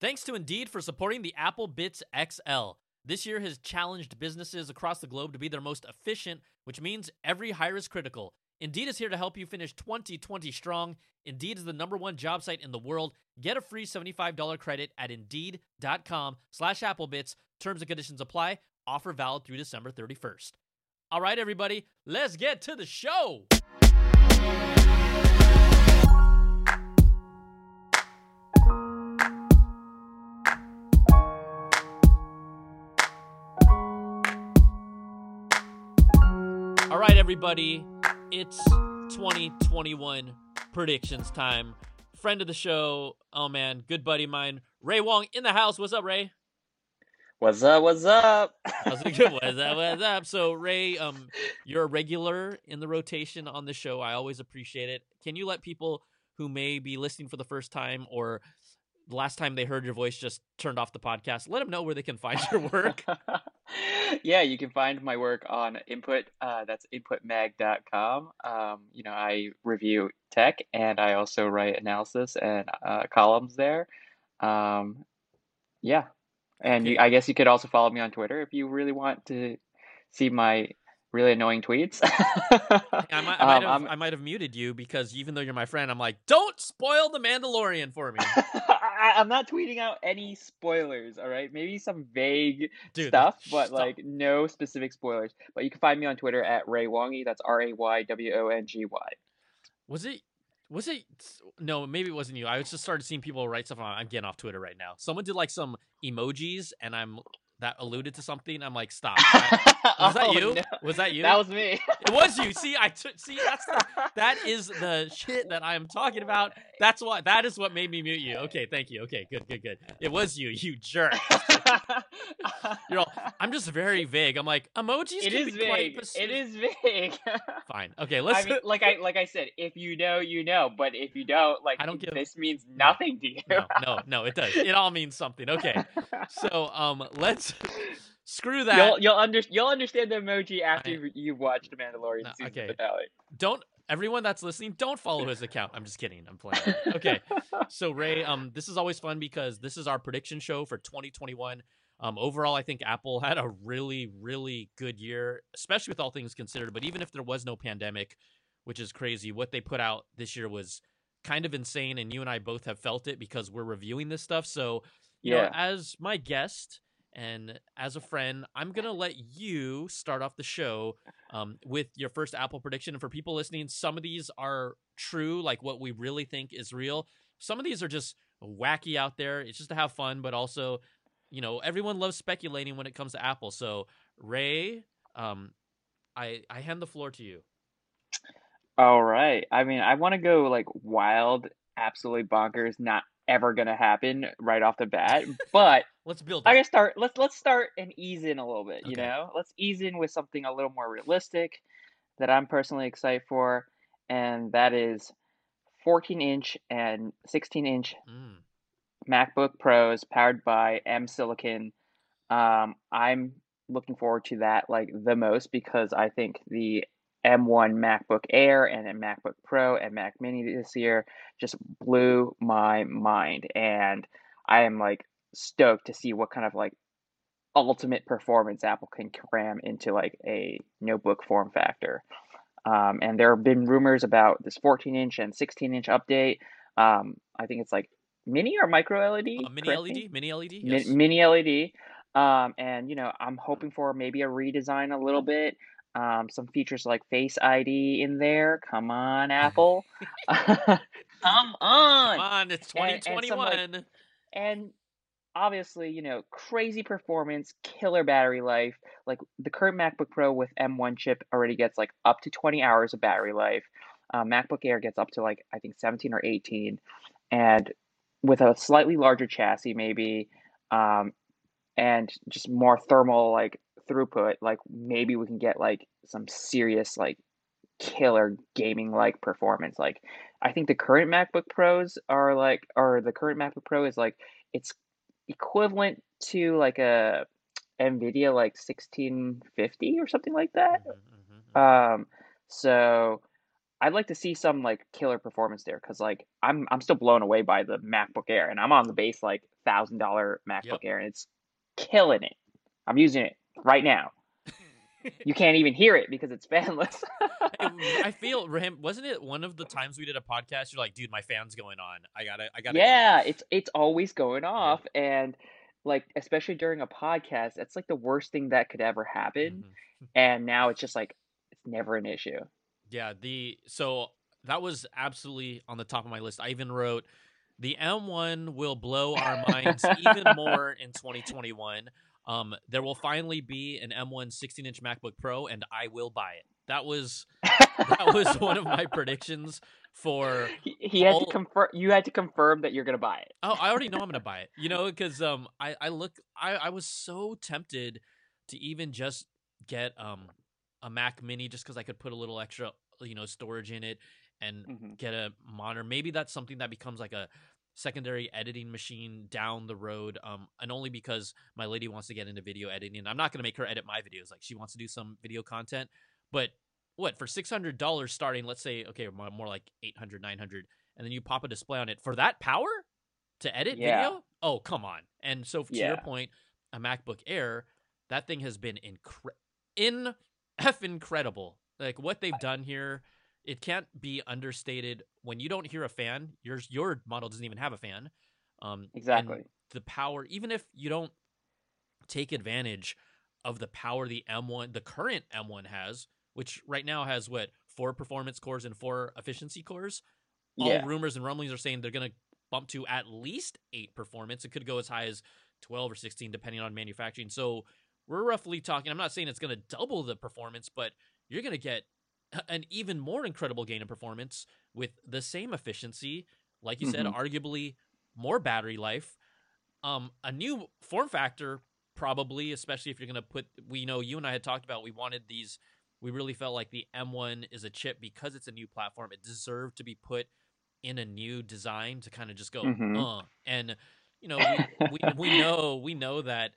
Thanks to Indeed for supporting the Apple Bits XL. This year has challenged businesses across the globe to be their most efficient, which means every hire is critical. Indeed is here to help you finish 2020 strong. Indeed is the number one job site in the world. Get a free $75 credit at Indeed.com slash Applebits. Terms and conditions apply. Offer valid through December 31st. All right, everybody, let's get to the show. All right, everybody, it's 2021 predictions time. Friend of the show, oh man, good buddy of mine, Ray Wong in the house. What's up, Ray? What's up? What's up? How's it going? What's up? What's up? So, Ray, um, you're a regular in the rotation on the show. I always appreciate it. Can you let people who may be listening for the first time or last time they heard your voice just turned off the podcast, let them know where they can find your work? yeah, you can find my work on Input. Uh, that's inputmag.com. Um, you know, I review tech and I also write analysis and uh, columns there. Um, yeah, and you, I guess you could also follow me on Twitter if you really want to see my really annoying tweets. I might, I might Um, have, I might have muted you because even though you're my friend, I'm like, don't spoil the Mandalorian for me, I, I'm not tweeting out any spoilers, all right? Maybe some vague dude. stuff, but stop. like no specific spoilers. But you can find me on Twitter at Ray Wongy. That's R A Y W O N G Y. Was it? Was it? No, maybe it wasn't you. I just started seeing people write stuff on. I'm getting off Twitter right now. Someone did like some emojis, and I'm that alluded to something. I'm like, stop. I- was that Oh, you? no. Was that you? That was me. It was you. See, I took. See, that's the, that is the shit that I'm talking about. That's what. That is what made me mute you. Okay, thank you. Okay, good, good, good. It was you, you jerk. You're all. I'm just very vague. I'm like emojis. It can is be vague. It is vague. fine. Okay, let's. I mean, like I like I said, if you know, you know. But if you don't, like I don't give- this means nothing to you. no, no, no. It does. It all means something. Okay. So um, let's screw that. You'll you'll under you'll understand the emoji after I- you you've watched the Mandalorian No, season okay. finale. Don't everyone that's listening, don't follow his account. I'm just kidding. I'm playing. Okay. So Ray, um, this is always fun because this is our prediction show for 2021. Um, overall, I think Apple had a really, really good year, especially with all things considered. But even if there was no pandemic, which is crazy, what they put out this year was kind of insane. And you and I both have felt it because we're reviewing this stuff. So, you know, Yeah. as my guest and as a friend, I'm gonna let you start off the show um, with your first Apple prediction. And for people listening, some of these are true, like what we really think is real. Some of these are just wacky out there. It's just to have fun, but also, you know, everyone loves speculating when it comes to Apple. So, Ray, um, I I hand the floor to you. All right. I mean, I want to go like wild, absolutely bonkers, not ever gonna happen right off the bat. But Let's build. I gotta start. Let's let's start and ease in a little bit. You know, let's ease in with something a little more realistic that I'm personally excited for, and that is 14 inch and 16 inch Mm. MacBook Pros powered by M Silicon. Um, I'm looking forward to that like the most because I think the M1 MacBook Air and a MacBook Pro and Mac Mini this year just blew my mind, and I am like stoked to see what kind of like ultimate performance Apple can cram into like a notebook form factor. Um, and there have been rumors about this 14 inch and 16 inch update. Um, I think it's like mini or micro LED. A mini me? LED, mini LED. Mi- Yes. mini LED. Um, and you know, I'm hoping for maybe a redesign a little bit. Um, some features like Face ID in there. Come on, Apple. Come on. Come on. it's And- and some, like, 2021. And obviously, you know, crazy performance, killer battery life. Like the current MacBook Pro with M1 chip already gets like up to 20 hours of battery life. Uh, MacBook Air gets up to like I think 17 or 18, and with a slightly larger chassis maybe, um, and just more thermal like throughput, like maybe we can get like some serious like killer gaming like performance. Like I think the current MacBook Pros are like, or the current MacBook Pro is like it's equivalent to like a Nvidia like 1650 or something like that. Mhm, mhm, mhm. Um, so I'd like to see some like killer performance there because like I'm I'm still blown away by the MacBook Air and I'm on the base like thousand dollar MacBook Yep. Air and it's killing it. I'm using it right now. You can't even hear it because it's fanless. I feel Ram, wasn't it one of the times we did a podcast? You're like, dude, my fan's going on. I gotta, I gotta. yeah, it's it's always going off and like especially during a podcast, that's like the worst thing that could ever happen. Mhm. And now it's just like it's never an issue. Yeah, the so that was absolutely on the top of my list. I even wrote the M1 will blow our minds even more in 2021. Um, there will finally be an M1 16-inch MacBook Pro, and I will buy it. That was that was one of my predictions for. He, he had all- to confirm you had to confirm that you're gonna buy it. Oh, I already know I'm gonna buy it. You know, because um, I I look, I I was so tempted to even just get um a Mac Mini just because I could put a little extra you know storage in it and Mhm. get a monitor. Maybe that's something that becomes like a secondary editing machine down the road. Um, and only because my lady wants to get into video editing. I'm not gonna make her edit my videos. Like she wants to do some video content, but what for six hundred dollars starting? Let's say okay, more, like 800 900 and then you pop a display on it for that power to edit Yeah. video. Oh come on! And so to your point, a MacBook Air, that thing has been incre- in f incredible. Like what they've done here, it can't be understated. When you don't hear a fan, your your model doesn't even have a fan. Um, Exactly. the power, even if you don't take advantage of the power the M1, the current M1 has, which right now has what four performance cores and four efficiency cores. All Yeah. rumors and rumblings are saying they're going to bump to at least eight performance. It could go as high as 12 or 16, depending on manufacturing. So we're roughly talking, I'm not saying it's going to double the performance, but you're going to get an even more incredible gain in performance with the same efficiency. Like you said, Mhm. arguably more battery life. Um, a new form factor, probably, especially if you're going to put, we know you and I had talked about, we wanted these, we really felt like the M1 is a chip because it's a new platform. It deserved to be put in a new design to kind of just go, Mhm. uh, and you know, we, we, we know, we know that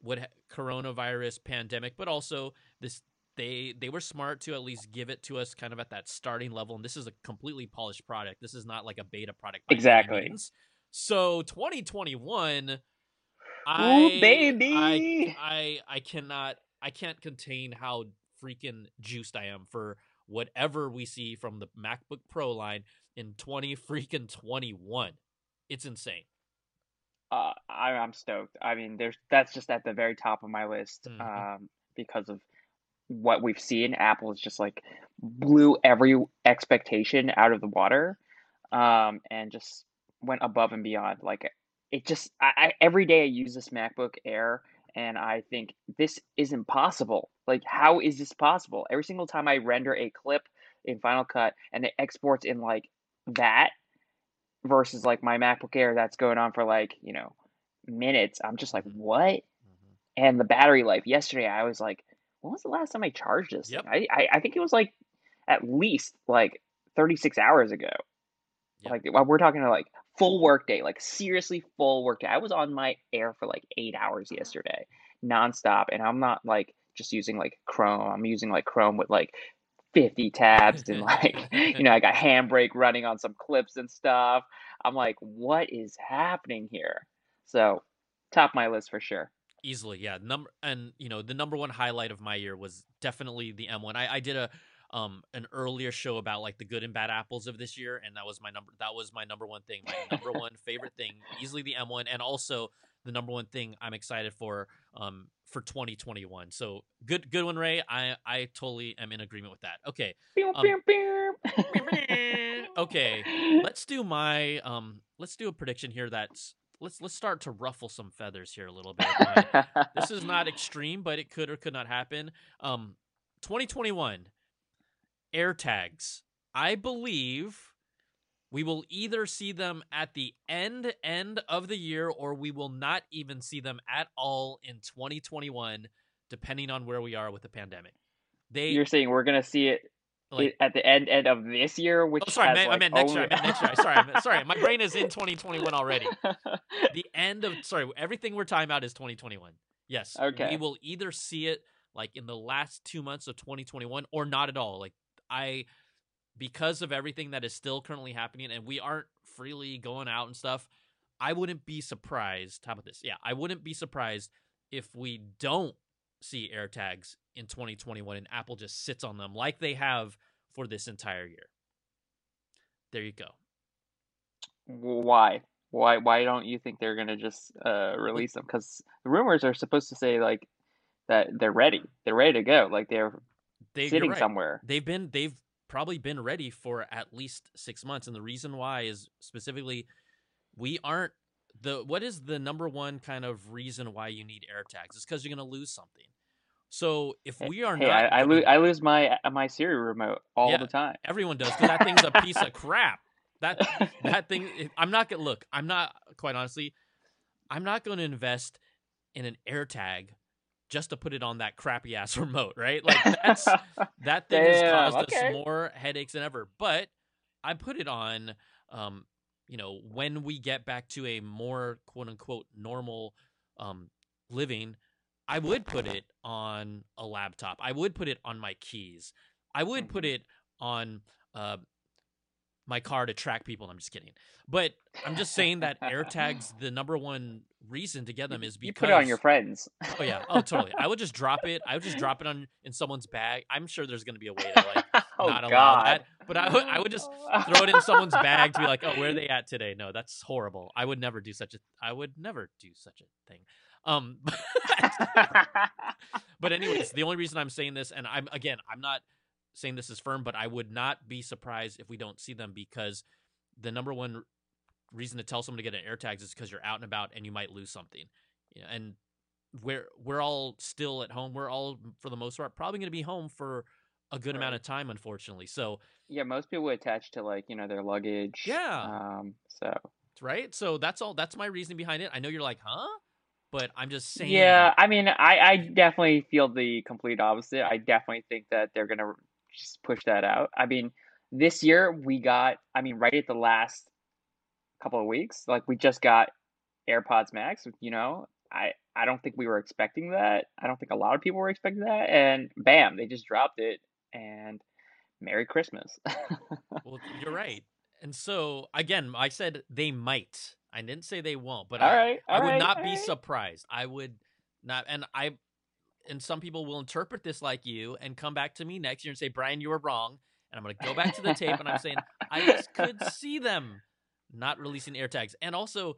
what coronavirus pandemic, but also this, they, they were smart to at least give it to us kind of at that starting level. And this is a completely polished product. This is not like a beta product. Exactly. So 2021, I, baby! I, I, I cannot, I can't contain how freaking juiced I am for whatever we see from the MacBook Pro line in 20 freaking 21. It's insane. Uh, I, I'm stoked. I mean, there's that's just at the very top of my list Mhm. um, because of what we've seen. Apple has just like blew every expectation out of the water, um, and just went above and beyond. Like it just, I, I every day I use this MacBook Air, and I think this isn't possible. Like, how is this possible? Every single time I render a clip in Final Cut and it exports in like that versus like my MacBook Air that's going on for like, you know, minutes. I'm just like, what? And the battery life. Yesterday I was like, when was the last time I charged this Yep. thing? I, I I think it was like at least like 36 hours ago. Yep. Like we're talking like full work day, like seriously full work day. I was on my air for like eight hours uh-huh. yesterday, nonstop, and I'm not like just using like Chrome. I'm using like Chrome with like 50 tabs and like you know I got Handbrake running on some clips and stuff. I'm like, what is happening here? So top my list for sure. Easily, yeah. Number and you know the number one highlight of my year was definitely the M1. I, I did a um an earlier show about like the good and bad apples of this year, and that was my number. That was my number one thing. My number one favorite thing, easily the M1, and also the number one thing I'm excited for um for 2021. So good, good one, Ray. I I totally am in agreement with that. Okay, Um, okay. Let's do my um. Let's do a prediction here. That's let's let's start to ruffle some feathers here a little bit. Ryan. this is not extreme, but it could or could not happen. Um, 2021 AirTags. I believe we will either see them at the end end of the year, or we will not even see them at all in 2021, depending on where we are with the pandemic. They You're saying we're gonna see it like. at the end end of this year, which Oh, sorry, I has, meant, I like, meant next year. I meant next year. Sorry, meant, sorry. My brain is in 2021 already. The end of sorry, everything we're talking about is 2021. Yes. Okay. We will either see it like in the last two months of 2021 or not at all. Like I because of everything that is still currently happening and we aren't freely going out and stuff, I wouldn't be surprised. How about this? Yeah, I wouldn't be surprised if we don't see AirTags in 2021 and Apple just sits on them like they have for this entire year. There you go. Why? Why? Why don't you think they're gonna just uh, release them? Because the rumors are supposed to say like that they're ready. They're ready to go. Like they're they, sitting right. somewhere. They've been they've probably been ready for at least six months, and the reason why is specifically we aren't the what is the number one kind of reason why you need AirTags? It's because you're gonna lose something. So if we are Hey, not, I, I I lose my my Siri remote all Yeah. the time. everyone does because that thing's a piece of crap. That that thing i'm not gonna look i'm not quite honestly i'm not gonna invest in an airtag just to put it on that crappy ass remote right like that's that thing has caused okay. us more headaches than ever but i put it on um you know when we get back to a more quote unquote normal um living i would put it on a laptop i would put it on my keys i would put Mhm. it on uh my car to track people. I'm just kidding, but I'm just saying that AirTags, the number one reason to get them is because you put it on your friends. Oh yeah, oh totally. I would just drop it. I would just drop it on in someone's bag. I'm sure there's gonna be a way to like oh not allow God. that, but I would I would just throw it in someone's bag to be like, oh, where are they at today? No, that's horrible. I would never do such a. I would never do such a thing. Um, but anyways, the only reason I'm saying this, and I'm again, I'm not saying this is firm, but I would not be surprised if we don't see them because the number one reason to tell someone to get an AirTags is because you're out and about and you might lose something. Yeah, and we're we're all still at home. We're all for the most part probably going to be home for a good amount of time, unfortunately. So yeah, most people attach to like you know their luggage. Yeah. Um. So right, so that's all. That's my reasoning behind it. I know you're like, huh? But I'm just saying. yeah, I mean, I I definitely feel the complete opposite. I definitely think that they're gonna just push that out. I mean, this year we got. I mean, right at the last couple of weeks, like we just got AirPods Max. You know, I I don't think we were expecting that. I don't think a lot of people were expecting that, and bam, they just dropped it. And Merry Christmas. Well, you're right. And so again, I said they might. I didn't say they won't, but all I, right, I would right, not be right. surprised. I would not, and I, and some people will interpret this like you and come back to me next year and say, Brian, you were wrong. And I'm going to go back to the tape and I'm saying, I just could see them not releasing AirTags. And also,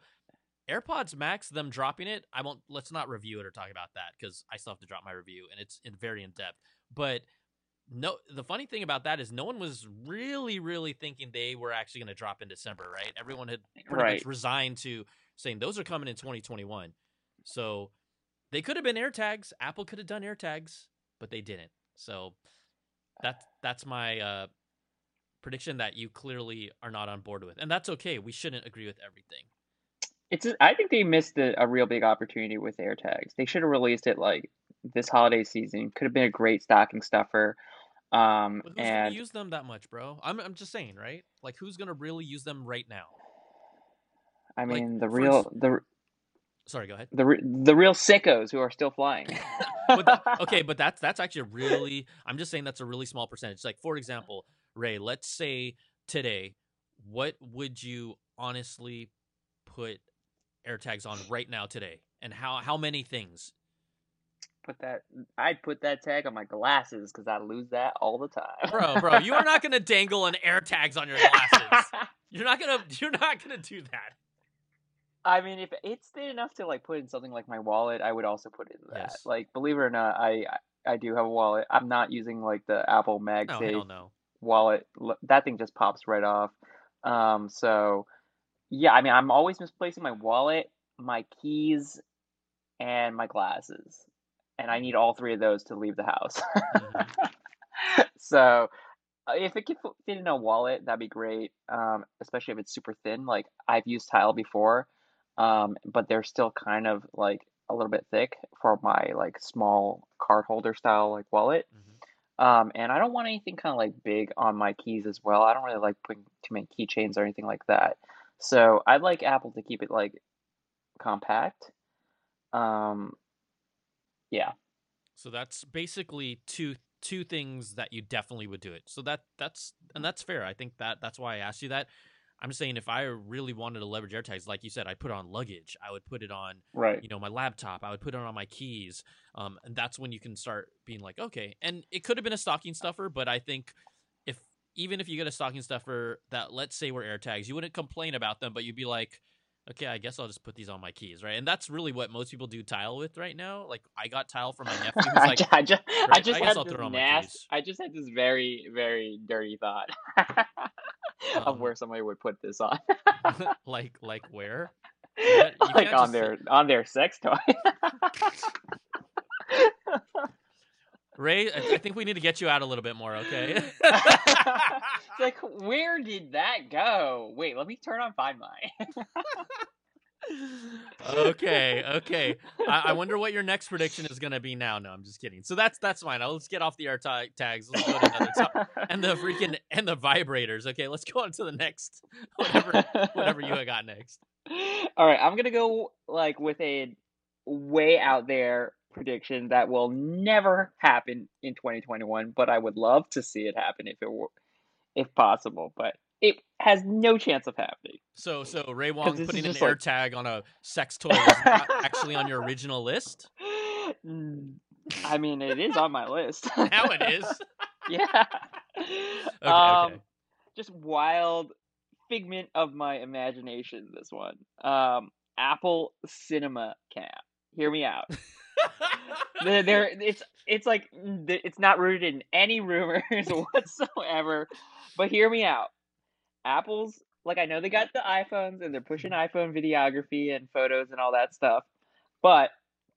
AirPods Max, them dropping it, I won't, let's not review it or talk about that because I still have to drop my review and it's in, very in depth. But no, the funny thing about that is no one was really, really thinking they were actually going to drop in December, right? Everyone had pretty Right. much resigned to saying those are coming in 2021. So they could have been AirTags. Apple could have done AirTags, but they didn't. So that's that's my uh, prediction that you clearly are not on board with, and that's okay. We shouldn't agree with everything. It's a, I think they missed a, a real big opportunity with AirTags. They should have released it like this holiday season. Could have been a great stocking stuffer. Um, But who's gonna use them that much, bro? I'm I'm just saying, right? Like who's gonna really use them right now? I like, mean the real ins- the Sorry, go ahead. the re- the real sickos who are still flying. but that, okay, but that's that's actually a really. I'm just saying that's a really small percentage. Like for example, Ray, let's say today, what would you honestly put AirTags on right now today, and how how many things? Put that I'd put that tag on my glasses because I lose that all the time. Bro, bro, you are not gonna dangle an AirTags on your glasses. You're not gonna you're not gonna do that. I mean, if it's thin enough to like put in something like my wallet, I would also put it in that. Yes. Like, believe it or not, I I do have a wallet. I'm not using like the Apple MagSafe hell no. wallet. That thing just pops right off. Um, so yeah, I mean, I'm always misplacing my wallet, my keys, and my glasses, and I need all three of those to leave the house. Mhm. So uh, if it could fit in a wallet, that'd be great. Um, especially if it's super thin. Like I've used Tile before, um, but they're still kind of like a little bit thick for my like small card holder style like wallet. Mhm. Um, and I don't want anything kind of like big on my keys as well. I don't really like putting too many keychains or anything like that. So I'd like Apple to keep it like compact. Um, yeah. So that's basically two two things that you definitely would do it. So that that's and that's fair. I think that that's why I asked you that. I'm just saying if I really wanted to leverage AirTags, like you said, I put on luggage. I would put it on, right. you know, my laptop. I would put it on my keys. Um, and that's when you can start being like, okay. And it could have been a stocking stuffer, but I think if even if you get a stocking stuffer that let's say were AirTags, you wouldn't complain about them, but you'd be like, okay, I guess I'll just put these on my keys, right? And that's really what most people do tile with right now. Like I got tile from my nephew. Who's I, like, I just, I just I had I'll this throw on my nasty. I just had this very, very dirty thought Um, of where somebody would put this on, like like where? You can't- you like on their on their sex toy. Ray, I, I think we need to get you out a little bit more, okay? it's like, where did that go? Wait, let me turn on Find My. Okay, okay. I, I wonder what your next prediction is going to be now. No, I'm just kidding. So that's that's fine. Let's get off the air ta- tags. Let's go to another topic. And the freaking and the vibrators. Okay, let's go on to the next whatever whatever you got next. All right, I'm gonna go like with a way out there prediction that will never happen in 2021, but I would love to see it happen if it were, if possible. But it has no chance of happening. So so Ray Wong putting an just air tag on a sex toy was not actually on your original list. Mm, I mean, it is on my list. Now it is. yeah. Okay, um, okay. just wild figment of my imagination. This one, um, Apple Cinema Cam. Hear me out. There, there, it's it's like it's not rooted in any rumors whatsoever. But hear me out. Apple's like I know they got the iPhones and they're pushing iPhone videography and photos and all that stuff, but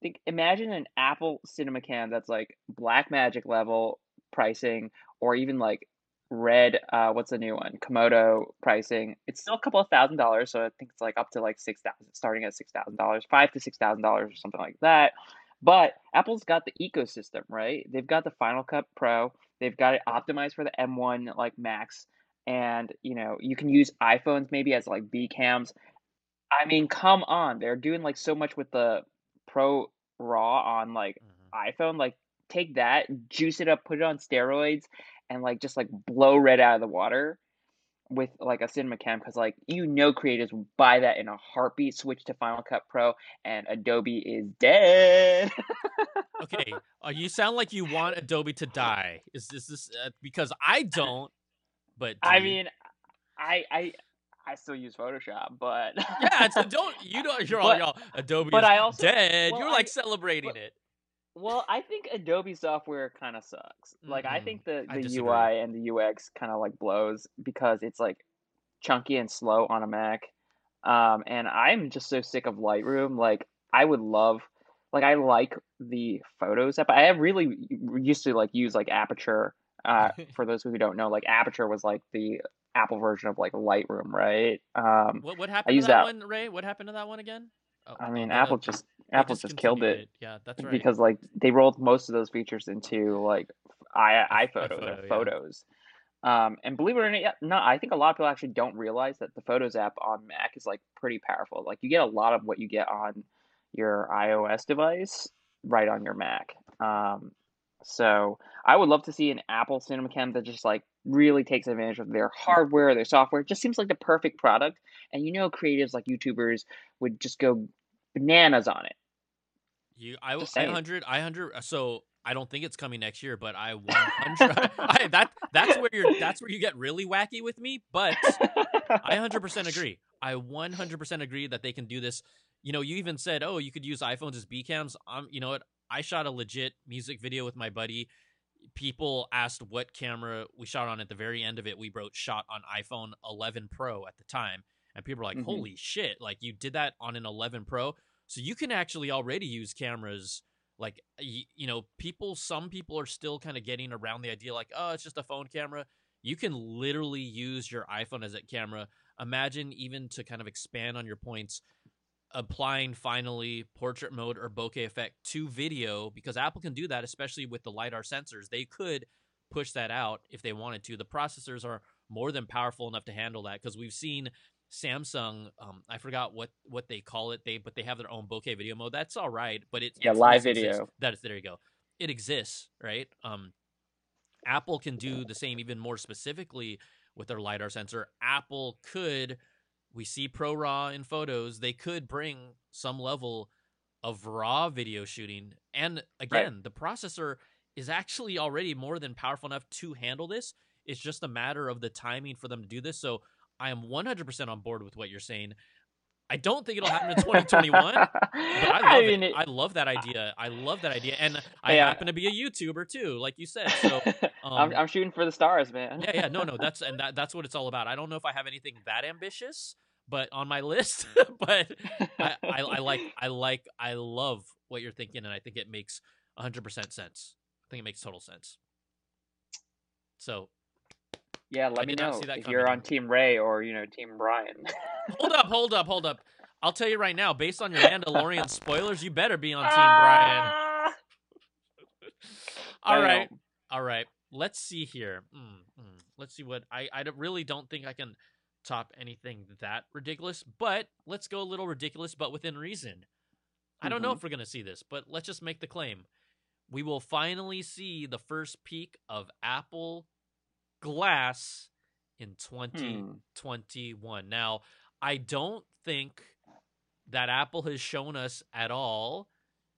think imagine an Apple Cinema Cam that's like Blackmagic level pricing, or even like Red. Uh, what's the new one? Komodo pricing. It's still a couple of thousand dollars, so I think it's like up to like six thousand, starting at six thousand dollars, five to six thousand dollars or something like that. But Apple's got the ecosystem, right? They've got the Final Cut Pro. They've got it optimized for the M1 like Max, and you know you can use iPhones maybe as like B cams. I mean, come on, they're doing like so much with the Pro Raw on like Mhm. iPhone. Like take that, juice it up, put it on steroids, and like just like blow red out of the water with like a cinema cam because like you know creators will buy that in a heartbeat switch to final cut pro and adobe is dead Okay, uh, you sound like you want Adobe to die. Is this this uh, because I don't? But i you? mean i i i still use photoshop but yeah, so don't you don't you're all But- y'all Adobe but is I also- dead. well, you're like I- celebrating but- it. Well, I think Adobe software kind of sucks. Like I Mhm. think the the. UI and the UX kind of like blows because it's like chunky and slow on a Mac. Um, and I'm just so sick of Lightroom. Like I would love, like I like the Photos app. I really used to like use like Aperture. Uh, for those who don't know, like Aperture was like the Apple version of like Lightroom, right? Um, What what happened to that, that- one, Ray? What happened to that one again? Oh, I mean, Apple just Apple just killed discontinued it. Yeah, that's right. because like they rolled most of those features into like i iPhoto, their yeah. photos. Um, and believe it or not, no, I think a lot of people actually don't realize that the Photos app on Mac is like pretty powerful. Like you get a lot of what you get on your iOS device right on your Mac. Um, so I would love to see an Apple Cinema Cam that just like really takes advantage of their hardware, their software. It just seems like the perfect product. And you know, creatives like YouTubers would just go bananas on it. You, I, I hundred, I hundred. So I don't think it's coming next year, but I one hundred. I that that's where you're. That's where you get really wacky with me. But I hundred percent agree. I one hundred percent agree that they can do this. You know, you even said, "Oh, you could use iPhones as B cams." Um, you know what? I shot a legit music video with my buddy. People asked what camera we shot on. At the very end of it, we wrote "shot on iPhone 11 Pro" at the time, and people were like, Mhm. "Holy shit! Like you did that on an 11 Pro." So you can actually already use cameras. Like you, you know, people. Some people are still kind of getting around the idea, like, "Oh, it's just a phone camera." You can literally use your iPhone as a camera. Imagine even to kind of expand on your points, applying finally portrait mode or bokeh effect to video because Apple can do that, especially with the LiDAR sensors. They could push that out if they wanted to. The processors are more than powerful enough to handle that because we've seen Samsung. Um, I forgot what what they call it. They but they have their own bokeh video mode. That's all right, but it Yeah, it live exists. video. That is there you go. It exists, right? Um, Apple can do the same even more specifically with their LiDAR sensor. Apple could, we see pro raw in photos, they could bring some level of raw video shooting. And again, right. the processor is actually already more than powerful enough to handle this. It's just a matter of the timing for them to do this. So I am 100% on board with what you're saying. I don't think it'll happen in 2021, but I love I mean, it. it. I love that idea. I love that idea, and I yeah. happen to be a YouTuber too, like you said. So um, I'm, I'm shooting for the stars, man. yeah, yeah, no, no, that's and that, that's what it's all about. I don't know if I have anything that ambitious, but on my list, but I, I, I like, I like, I love what you're thinking, and I think it makes 100 percent sense. I think it makes total sense. So yeah, let I me know if you're on Team Ray or you know Team Brian. hold up, hold up, hold up. I'll tell you right now, based on your Mandalorian spoilers, you better be on Team Brian. Ah! all right, all right. Let's see here. Mm, mm. Let's see what I. I really don't think I can top anything that ridiculous, but let's go a little ridiculous, but within reason. I don't mm-hmm. know if we're gonna see this, but let's just make the claim. We will finally see the first peek of Apple glass in 2021. Hmm. Now, I don't think that Apple has shown us at all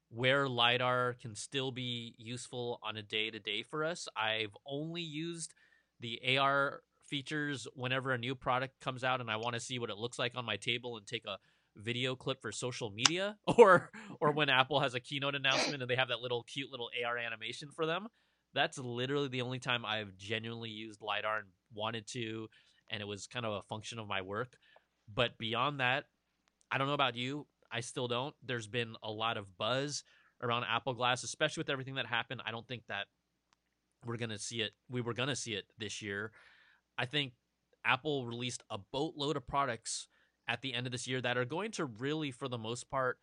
where LiDAR can still be useful on a day to day for us. I've only used the AR features whenever a new product comes out and I want to see what it looks like on my table and take a video clip for social media or or when Apple has a keynote announcement and they have that little cute little AR animation for them. That's literally the only time I've genuinely used LiDAR and wanted to, and it was kind of a function of my work. But beyond that, I don't know about you. I still don't. There's been a lot of buzz around Apple Glass, especially with everything that happened. I don't think that we're going to see it. We were going to see it this year. I think Apple released a boatload of products at the end of this year that are going to really, for the most part,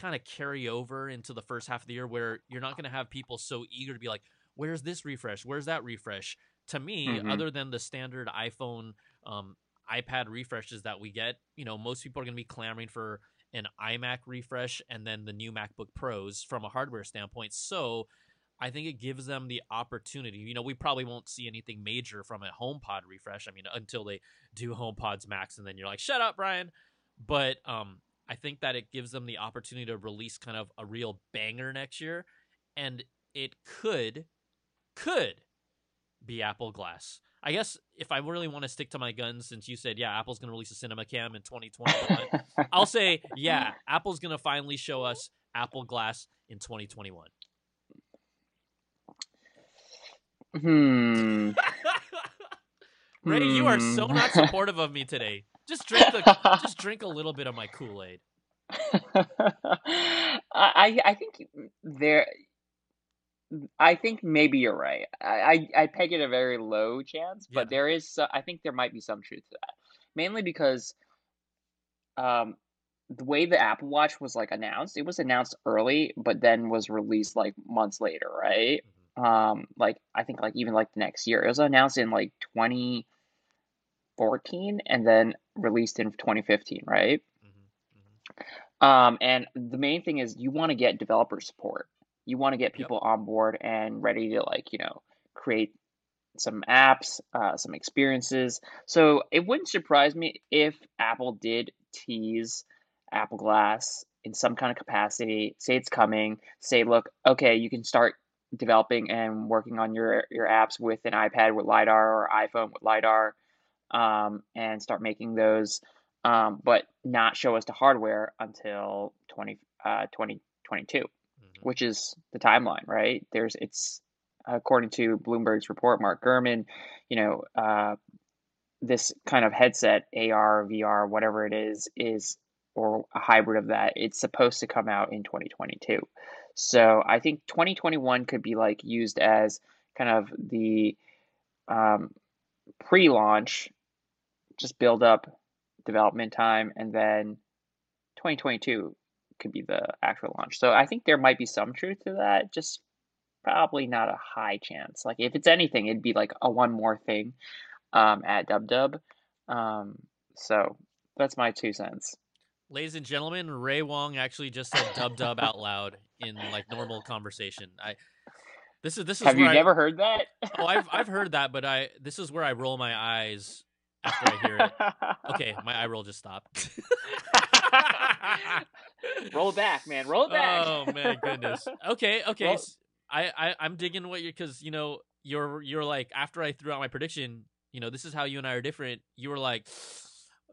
kind of carry over into the first half of the year where you're not going to have people so eager to be like, where's this refresh? Where's that refresh? To me, mm-hmm. other than the standard iPhone, um, iPad refreshes that we get, you know, most people are going to be clamoring for an iMac refresh and then the new MacBook Pros from a hardware standpoint. So I think it gives them the opportunity. You know, we probably won't see anything major from a HomePod refresh. I mean, until they do HomePods Max, and then you're like, "Shut up, Brian." But um, I think that it gives them the opportunity to release kind of a real banger next year, and it could could be Apple Glass. I guess if I really want to stick to my guns, since you said, yeah, Apple's going to release a Cinema Cam in 2021, I'll say, yeah, Apple's going to finally show us Apple Glass in 2021. Hmm. Ray, you are so hmm. not supportive of me today. Just drink the, just drink a little bit of my Kool Aid. I I think there I think maybe you're right. I, I, I peg it a very low chance, but yeah. there is so, I think there might be some truth to that. Mainly because um the way the Apple Watch was like announced, it was announced early, but then was released like months later, right? Mm-hmm. Um like I think like even like the next year. It was announced in like 2014 and then released in 2015, right? Mm-hmm. Mm-hmm. Um and the main thing is you want to get developer support you want to get people yep. on board and ready to like you know create some apps uh, some experiences so it wouldn't surprise me if apple did tease apple glass in some kind of capacity say it's coming say look okay you can start developing and working on your your apps with an ipad with lidar or iphone with lidar um, and start making those um, but not show us the hardware until 20, uh, 2022 which is the timeline, right? There's it's according to Bloomberg's report, Mark Gurman, you know, uh, this kind of headset, AR, VR, whatever it is, is or a hybrid of that. It's supposed to come out in 2022. So I think 2021 could be like used as kind of the um, pre-launch, just build up development time, and then 2022 could be the actual launch. So I think there might be some truth to that, just probably not a high chance. Like if it's anything, it'd be like a one more thing um, at Dub Dub. Um, so that's my two cents. Ladies and gentlemen, Ray Wong actually just said Dub Dub out loud in like normal conversation. I This is this is Have you I- never heard that? oh, I've I've heard that, but I this is where I roll my eyes after I hear it. Okay, my eye roll just stopped. Roll back, man. Roll back. Oh my goodness. Okay, okay. S- I, I I'm digging what you're because you know you're you're like after I threw out my prediction, you know this is how you and I are different. You were like,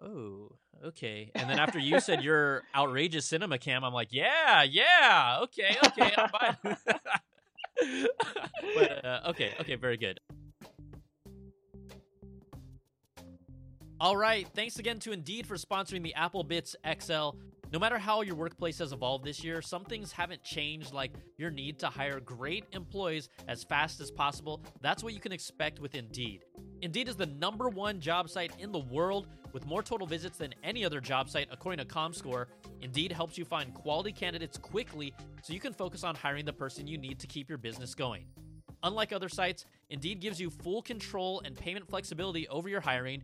oh, okay, and then after you said your outrageous cinema cam, I'm like, yeah, yeah, okay, okay, I'm fine. but uh, okay, okay, very good. All right, thanks again to Indeed for sponsoring the Apple Bits XL. No matter how your workplace has evolved this year, some things haven't changed, like your need to hire great employees as fast as possible. That's what you can expect with Indeed. Indeed is the number one job site in the world with more total visits than any other job site, according to ComScore. Indeed helps you find quality candidates quickly so you can focus on hiring the person you need to keep your business going. Unlike other sites, Indeed gives you full control and payment flexibility over your hiring.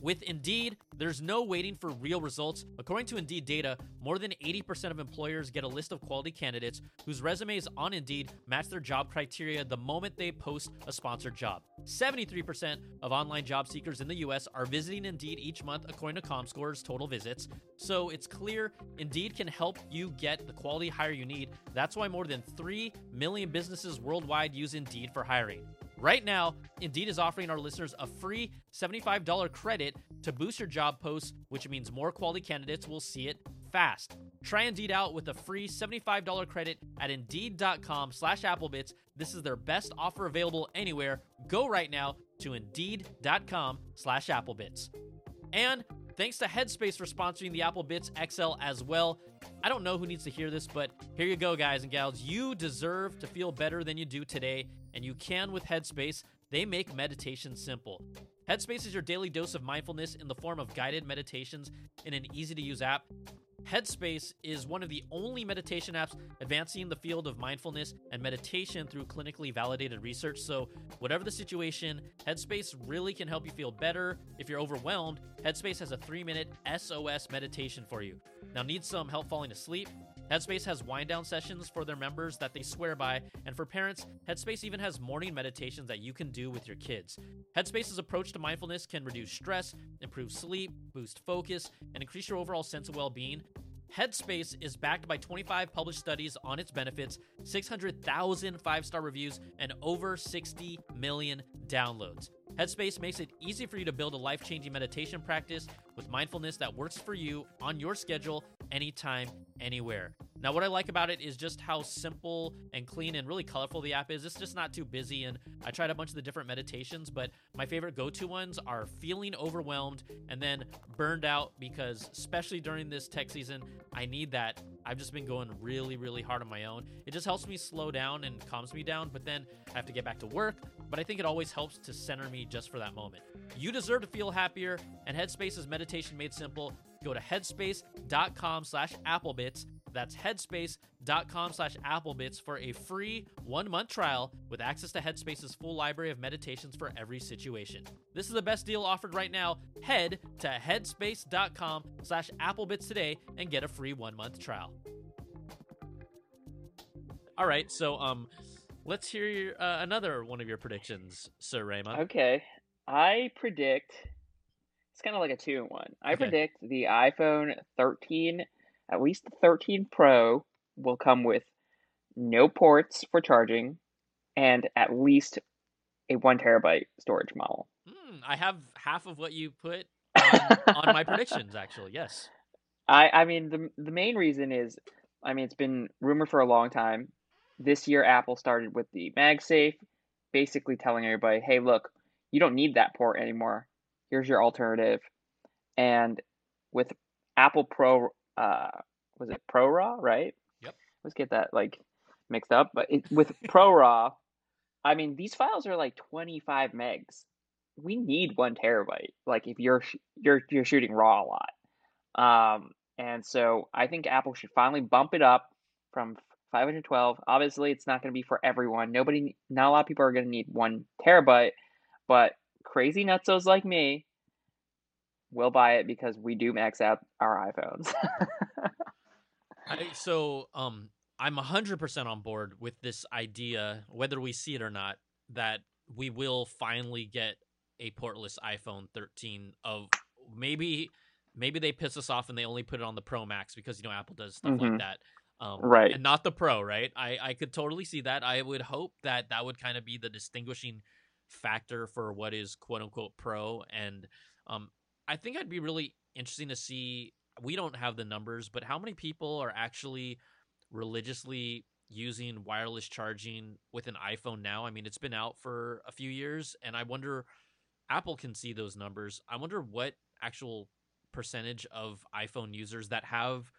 With Indeed, there's no waiting for real results. According to Indeed data, more than 80% of employers get a list of quality candidates whose resumes on Indeed match their job criteria the moment they post a sponsored job. 73% of online job seekers in the US are visiting Indeed each month, according to ComScore's total visits. So it's clear Indeed can help you get the quality hire you need. That's why more than 3 million businesses worldwide use Indeed for hiring. Right now, Indeed is offering our listeners a free $75 credit to boost your job posts, which means more quality candidates will see it fast. Try Indeed out with a free $75 credit at Indeed.com slash Applebits. This is their best offer available anywhere. Go right now to Indeed.com slash Applebits. And thanks to Headspace for sponsoring the Applebits XL as well. I don't know who needs to hear this, but here you go, guys and gals. You deserve to feel better than you do today, and you can with Headspace. They make meditation simple. Headspace is your daily dose of mindfulness in the form of guided meditations in an easy to use app. Headspace is one of the only meditation apps advancing the field of mindfulness and meditation through clinically validated research. So, whatever the situation, Headspace really can help you feel better. If you're overwhelmed, Headspace has a three minute SOS meditation for you. Now, need some help falling asleep? Headspace has wind down sessions for their members that they swear by, and for parents, Headspace even has morning meditations that you can do with your kids. Headspace's approach to mindfulness can reduce stress, improve sleep, boost focus, and increase your overall sense of well being. Headspace is backed by 25 published studies on its benefits, 600,000 five star reviews, and over 60 million downloads. Headspace makes it easy for you to build a life changing meditation practice with mindfulness that works for you on your schedule, anytime, anywhere. Now, what I like about it is just how simple and clean and really colorful the app is. It's just not too busy, and I tried a bunch of the different meditations, but my favorite go to ones are feeling overwhelmed and then burned out because, especially during this tech season, I need that. I've just been going really, really hard on my own. It just helps me slow down and calms me down, but then I have to get back to work. But I think it always helps to center me just for that moment. You deserve to feel happier, and Headspace is meditation made simple. Go to headspace.com slash applebits. That's headspace.com slash applebits for a free one-month trial with access to Headspace's full library of meditations for every situation. This is the best deal offered right now. Head to headspace.com slash applebits today and get a free one-month trial. All right, so um, let's hear your, uh, another one of your predictions, Sir Raymond. Okay. I predict it's kind of like a two in one. I Okay. predict the iPhone 13, at least the 13 Pro, will come with no ports for charging and at least a one terabyte storage model. Hmm, I have half of what you put on, on my predictions, actually. Yes. I I mean the the main reason is I mean it's been rumored for a long time. This year Apple started with the MagSafe, basically telling everybody, "Hey, look, you don't need that port anymore. Here's your alternative." And with Apple Pro uh was it Pro Raw, right? Yep. Let's get that like mixed up, but it, with Pro Raw, I mean these files are like 25 megs. We need 1 terabyte like if you're sh- you're you're shooting raw a lot. Um, And so I think Apple should finally bump it up from 512. Obviously, it's not going to be for everyone. Nobody, not a lot of people are going to need one terabyte, but crazy nutsos like me will buy it because we do max out our iPhones. I, so, um, I'm 100% on board with this idea, whether we see it or not, that we will finally get a portless iPhone 13 of maybe maybe they piss us off and they only put it on the Pro Max because you know Apple does stuff Mhm. like that. Um, Right. And not the Pro, right? I I could totally see that. I would hope that that would kind of be the distinguishing factor for what is quote unquote Pro and um I think I'd be really interesting to see we don't have the numbers, but how many people are actually religiously using wireless charging with an iPhone now? I mean, it's been out for a few years and I wonder Apple can see those numbers. I wonder what actual percentage of iPhone users that have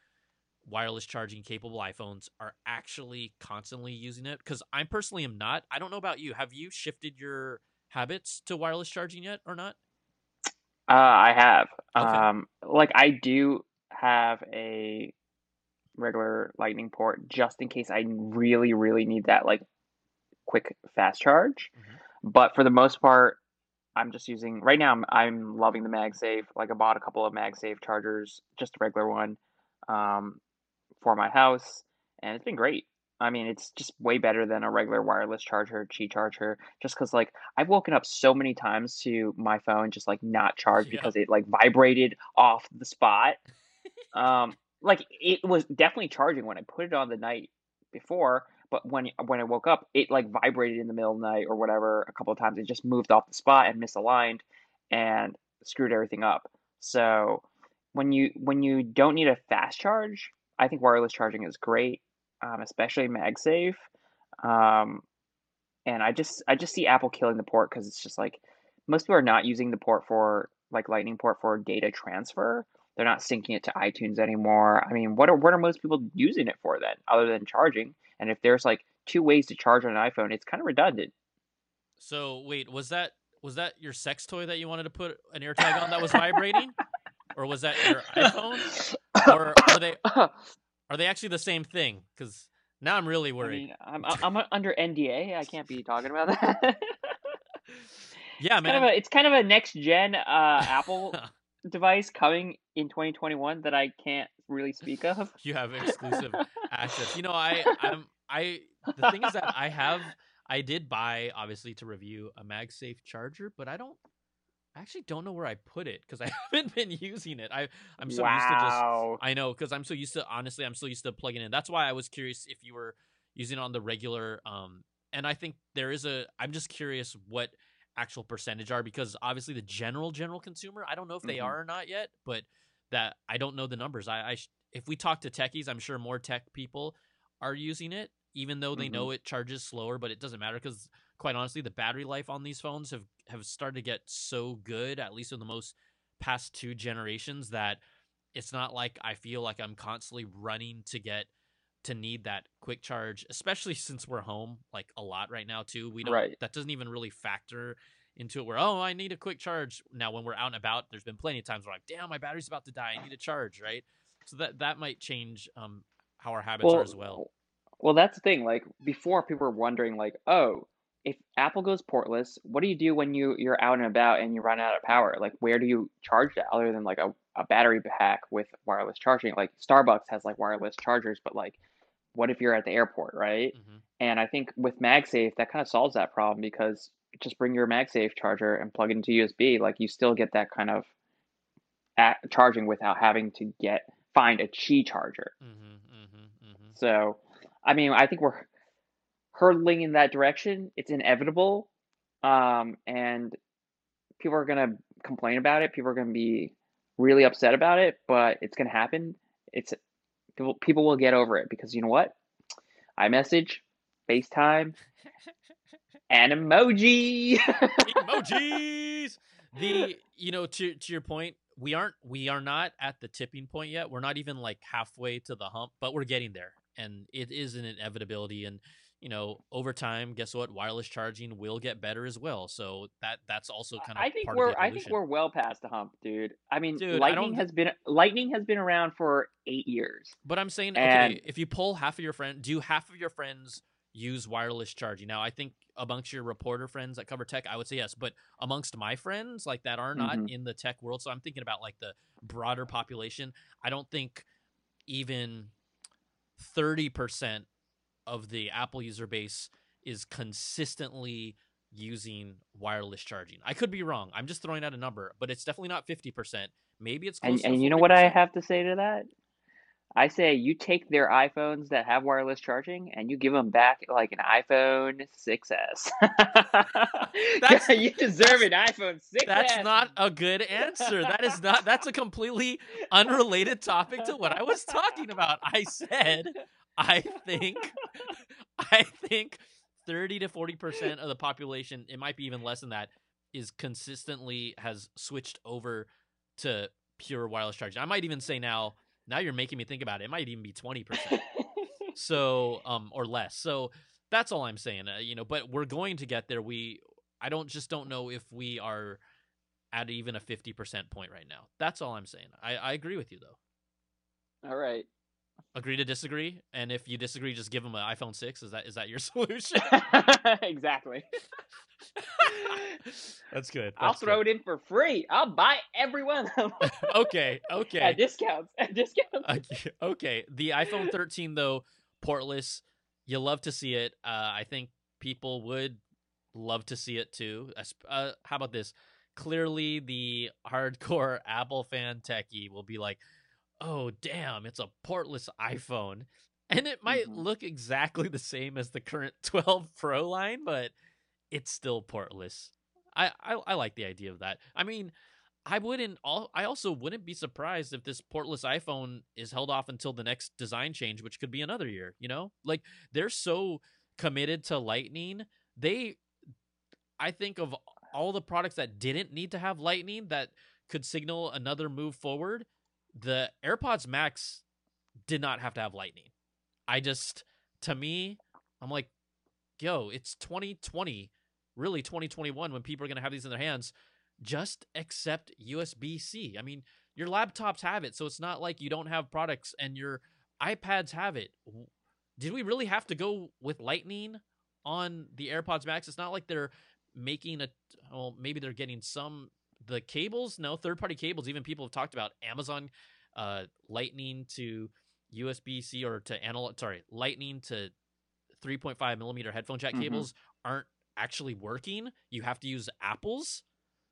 wireless charging capable iPhones are actually constantly using it cuz I personally am not. I don't know about you. Have you shifted your habits to wireless charging yet or not? Uh, I have. Okay. Um, like I do have a regular lightning port just in case I really, really need that like quick fast charge. Mhm. But for the most part, I'm just using right now I'm I'm loving the MagSafe. Like I bought a couple of MagSafe chargers, just a regular one, um, for my house, and it's been great. I mean, it's just way better than a regular wireless charger, Qi charger, just because like I've woken up so many times to my phone just like not charged Yeah. because it like vibrated off the spot. Um, like it was definitely charging when I put it on the night before, but when when I woke up, it like vibrated in the middle of the night or whatever a couple of times. It just moved off the spot and misaligned and screwed everything up. So when you when you don't need a fast charge, I think wireless charging is great, um, especially MagSafe. Um, and I just I just see Apple killing the port because it's just like most people are not using the port for like Lightning port for data transfer. They're not syncing it to iTunes anymore. I mean, what are what are most people using it for then, other than charging? And if there's like two ways to charge on an iPhone, it's kind of redundant. So wait, was that was that your sex toy that you wanted to put an AirTag on that was vibrating, or was that your iPhone? Or are they are they actually the same thing? Because now I'm really I worried. mean, I'm I'm under NDA. I can't be talking about that. yeah, It's kind man. of a it's kind of a next gen uh, Apple device coming in 2021 that I can't really speak of. you have exclusive access. You know, I I'm I the thing is that I have I did buy obviously to review a MagSafe charger, but I don't I actually don't know where I put it because I haven't been using it. I I'm so used to just wow. I know because I'm so used to honestly I'm so used to plugging in. That's why I was curious if you were using it on the regular. Um, and I think there is a. I'm just curious what actual percentage are because obviously the general general consumer I don't know if they Mhm. are or not yet, but that I don't know the numbers. I, I sh- if we talk to techies, I'm sure more tech people are using it, even though they Mhm. know it charges slower. But it doesn't matter because quite honestly, the battery life on these phones have have started to get so good, at least in the most past two generations, that it's not like I feel like I'm constantly running to get to need that quick charge, especially since we're home like a lot right now too. We don't Right. that doesn't even really factor into it where oh I need a quick charge. Now when we're out and about, there's been plenty of times where I'm like, damn, my battery's about to die, I need a charge, right? So that that might change um how our habits are as well. Well, that's the thing. Like before, people were wondering, like, oh, if Apple goes portless, what do you do when you you're out and about and you run out of power? Like, where do you charge that other than like a, a battery pack with wireless charging? Like Starbucks has like wireless chargers, but like, what if you're at the airport, right? hmm And I think with MagSafe, that kind of solves that problem because just bring your MagSafe charger and plug it into USB. Like you still get that kind of at charging without having to get find a Qi charger. hmm hmm hmm So, I mean, I think we're hurtling in that direction. It's inevitable. Um, and people are going to complain about it. People are going to be really upset about it, but it's going to happen. It's people, people will get over it because you know what? iMessage, FaceTime, and emoji. emojis. The you know to to your point, we aren't we are not at the tipping point yet. We're not even like halfway to the hump, but we're getting there, and it is an inevitability. And you know, over time, guess what? Wireless charging will get better as well. So that that's also kind of I think we're I think we're well past the hump, dude. I mean, Dude, lightning don't- has been lightning has been around for eight years. But I'm saying, And- okay, if you pull half of your friend, do half of your friends use wireless charging? Now, I think amongst your reporter friends that cover tech, I would say yes. But amongst my friends, like that are not Mhm. in the tech world, so I'm thinking about like the broader population. I don't think even thirty percent of the Apple user base is consistently using wireless charging. I could be wrong. I'm just throwing out a number, but it's definitely not fifty percent. Maybe it's And and you know what I have to say to that? I say you take their iPhones that have wireless charging and you give them back like an iPhone 6S. That's- you deserve an iPhone 6S. That's not a good answer. That is not. That's a completely unrelated topic to what I was talking about. I said I think I think 30 to 40% of the population, it might be even less than that, is consistently has switched over to pure wireless charging. I might even say now, now you're making me think about it. It might even be 20%. so um or less. So that's all I'm saying, uh, you know, but we're going to get there. We I don't just don't know if we are at even a 50% point right now. That's all I'm saying. I I agree with you though. All right. Agree to disagree, and if you disagree, just give them an iPhone six. Is that is that your solution? exactly. That's good. I'll throw it in for free. I'll buy every one of them Okay, okay, at discounts. At discounts. okay. Okay. The iPhone 13 though, portless. You love to see it. Uh, I think people would love to see it too. Uh, how about this? Clearly, the hardcore Apple fan techie will be like, "Oh, damn! It's a portless iPhone." And it might Mhm. look exactly the same as the current 12 Pro line, but it's still portless. I, I I like the idea of that. I mean, I wouldn't. All I also wouldn't be surprised if this portless iPhone is held off until the next design change, which could be another year. You know, like they're so committed to Lightning. They, I think of all the products that didn't need to have Lightning that could signal another move forward. The AirPods Max did not have to have Lightning. I just, to me, I'm like, yo, it's 2020, really 2021 when people are going to have these in their hands. Just accept USB C. I mean, your laptops have it, so it's not like you don't have products and your iPads have it. Did we really have to go with Lightning on the AirPods Max? It's not like they're making a, well, maybe they're getting some, the cables, no, third party cables. Even people have talked about Amazon uh, Lightning to USB C or to analog, sorry, Lightning to 3.5 millimeter headphone jack Mhm. cables aren't actually working. You have to use Apple's.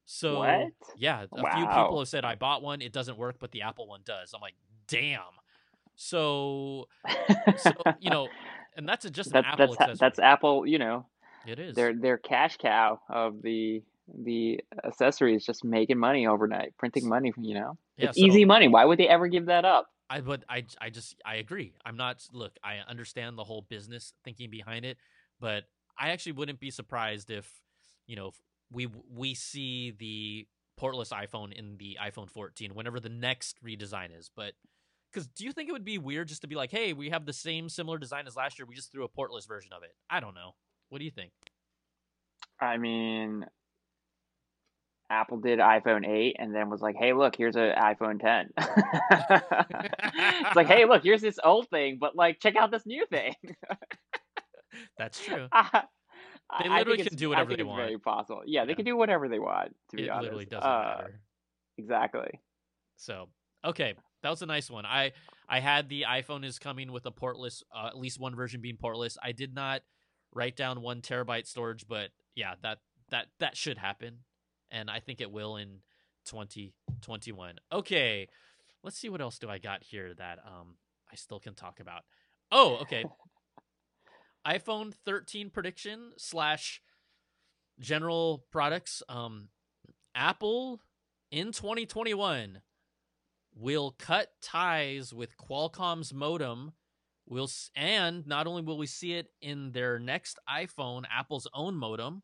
So What? yeah, a few people have said I bought one, it doesn't work, but the Apple one does. I'm like, damn. So so you know, and that's a, just an Apple that's accessory. that's Apple. You know, it is. their their cash cow of the the accessories, just making money overnight, printing money. You know, Yeah, it's easy money. Why would they ever give that up? I but I I just I agree. I'm not look, I understand the whole business thinking behind it, but I actually wouldn't be surprised if, you know, if we we see the portless iPhone in the iPhone 14 whenever the next redesign is. But cuz do you think it would be weird just to be like, "Hey, we have the same similar design as last year, we just threw a portless version of it." I don't know. What do you think? I mean, Apple did iPhone 8 and then was like, hey, look, here's an iPhone 10. it's like, hey, look, here's this old thing, but like, check out this new thing. That's true. They literally can do whatever they want. Very possible. Yeah, they Yeah. can do whatever they want. To be It honest, literally doesn't Uh, matter. Exactly. So okay, that was a nice one. I I had the iPhone is coming with a portless, uh, at least one version being portless. I did not write down one terabyte storage, but yeah, that that that should happen, and I think it will in 2021. Okay, let's see what else do I got here that um I still can talk about. Oh, okay. iPhone 13 prediction slash general products. Um, Apple in 2021 will cut ties with Qualcomm's modem. Will s- and not only will we see it in their next iPhone, Apple's own modem,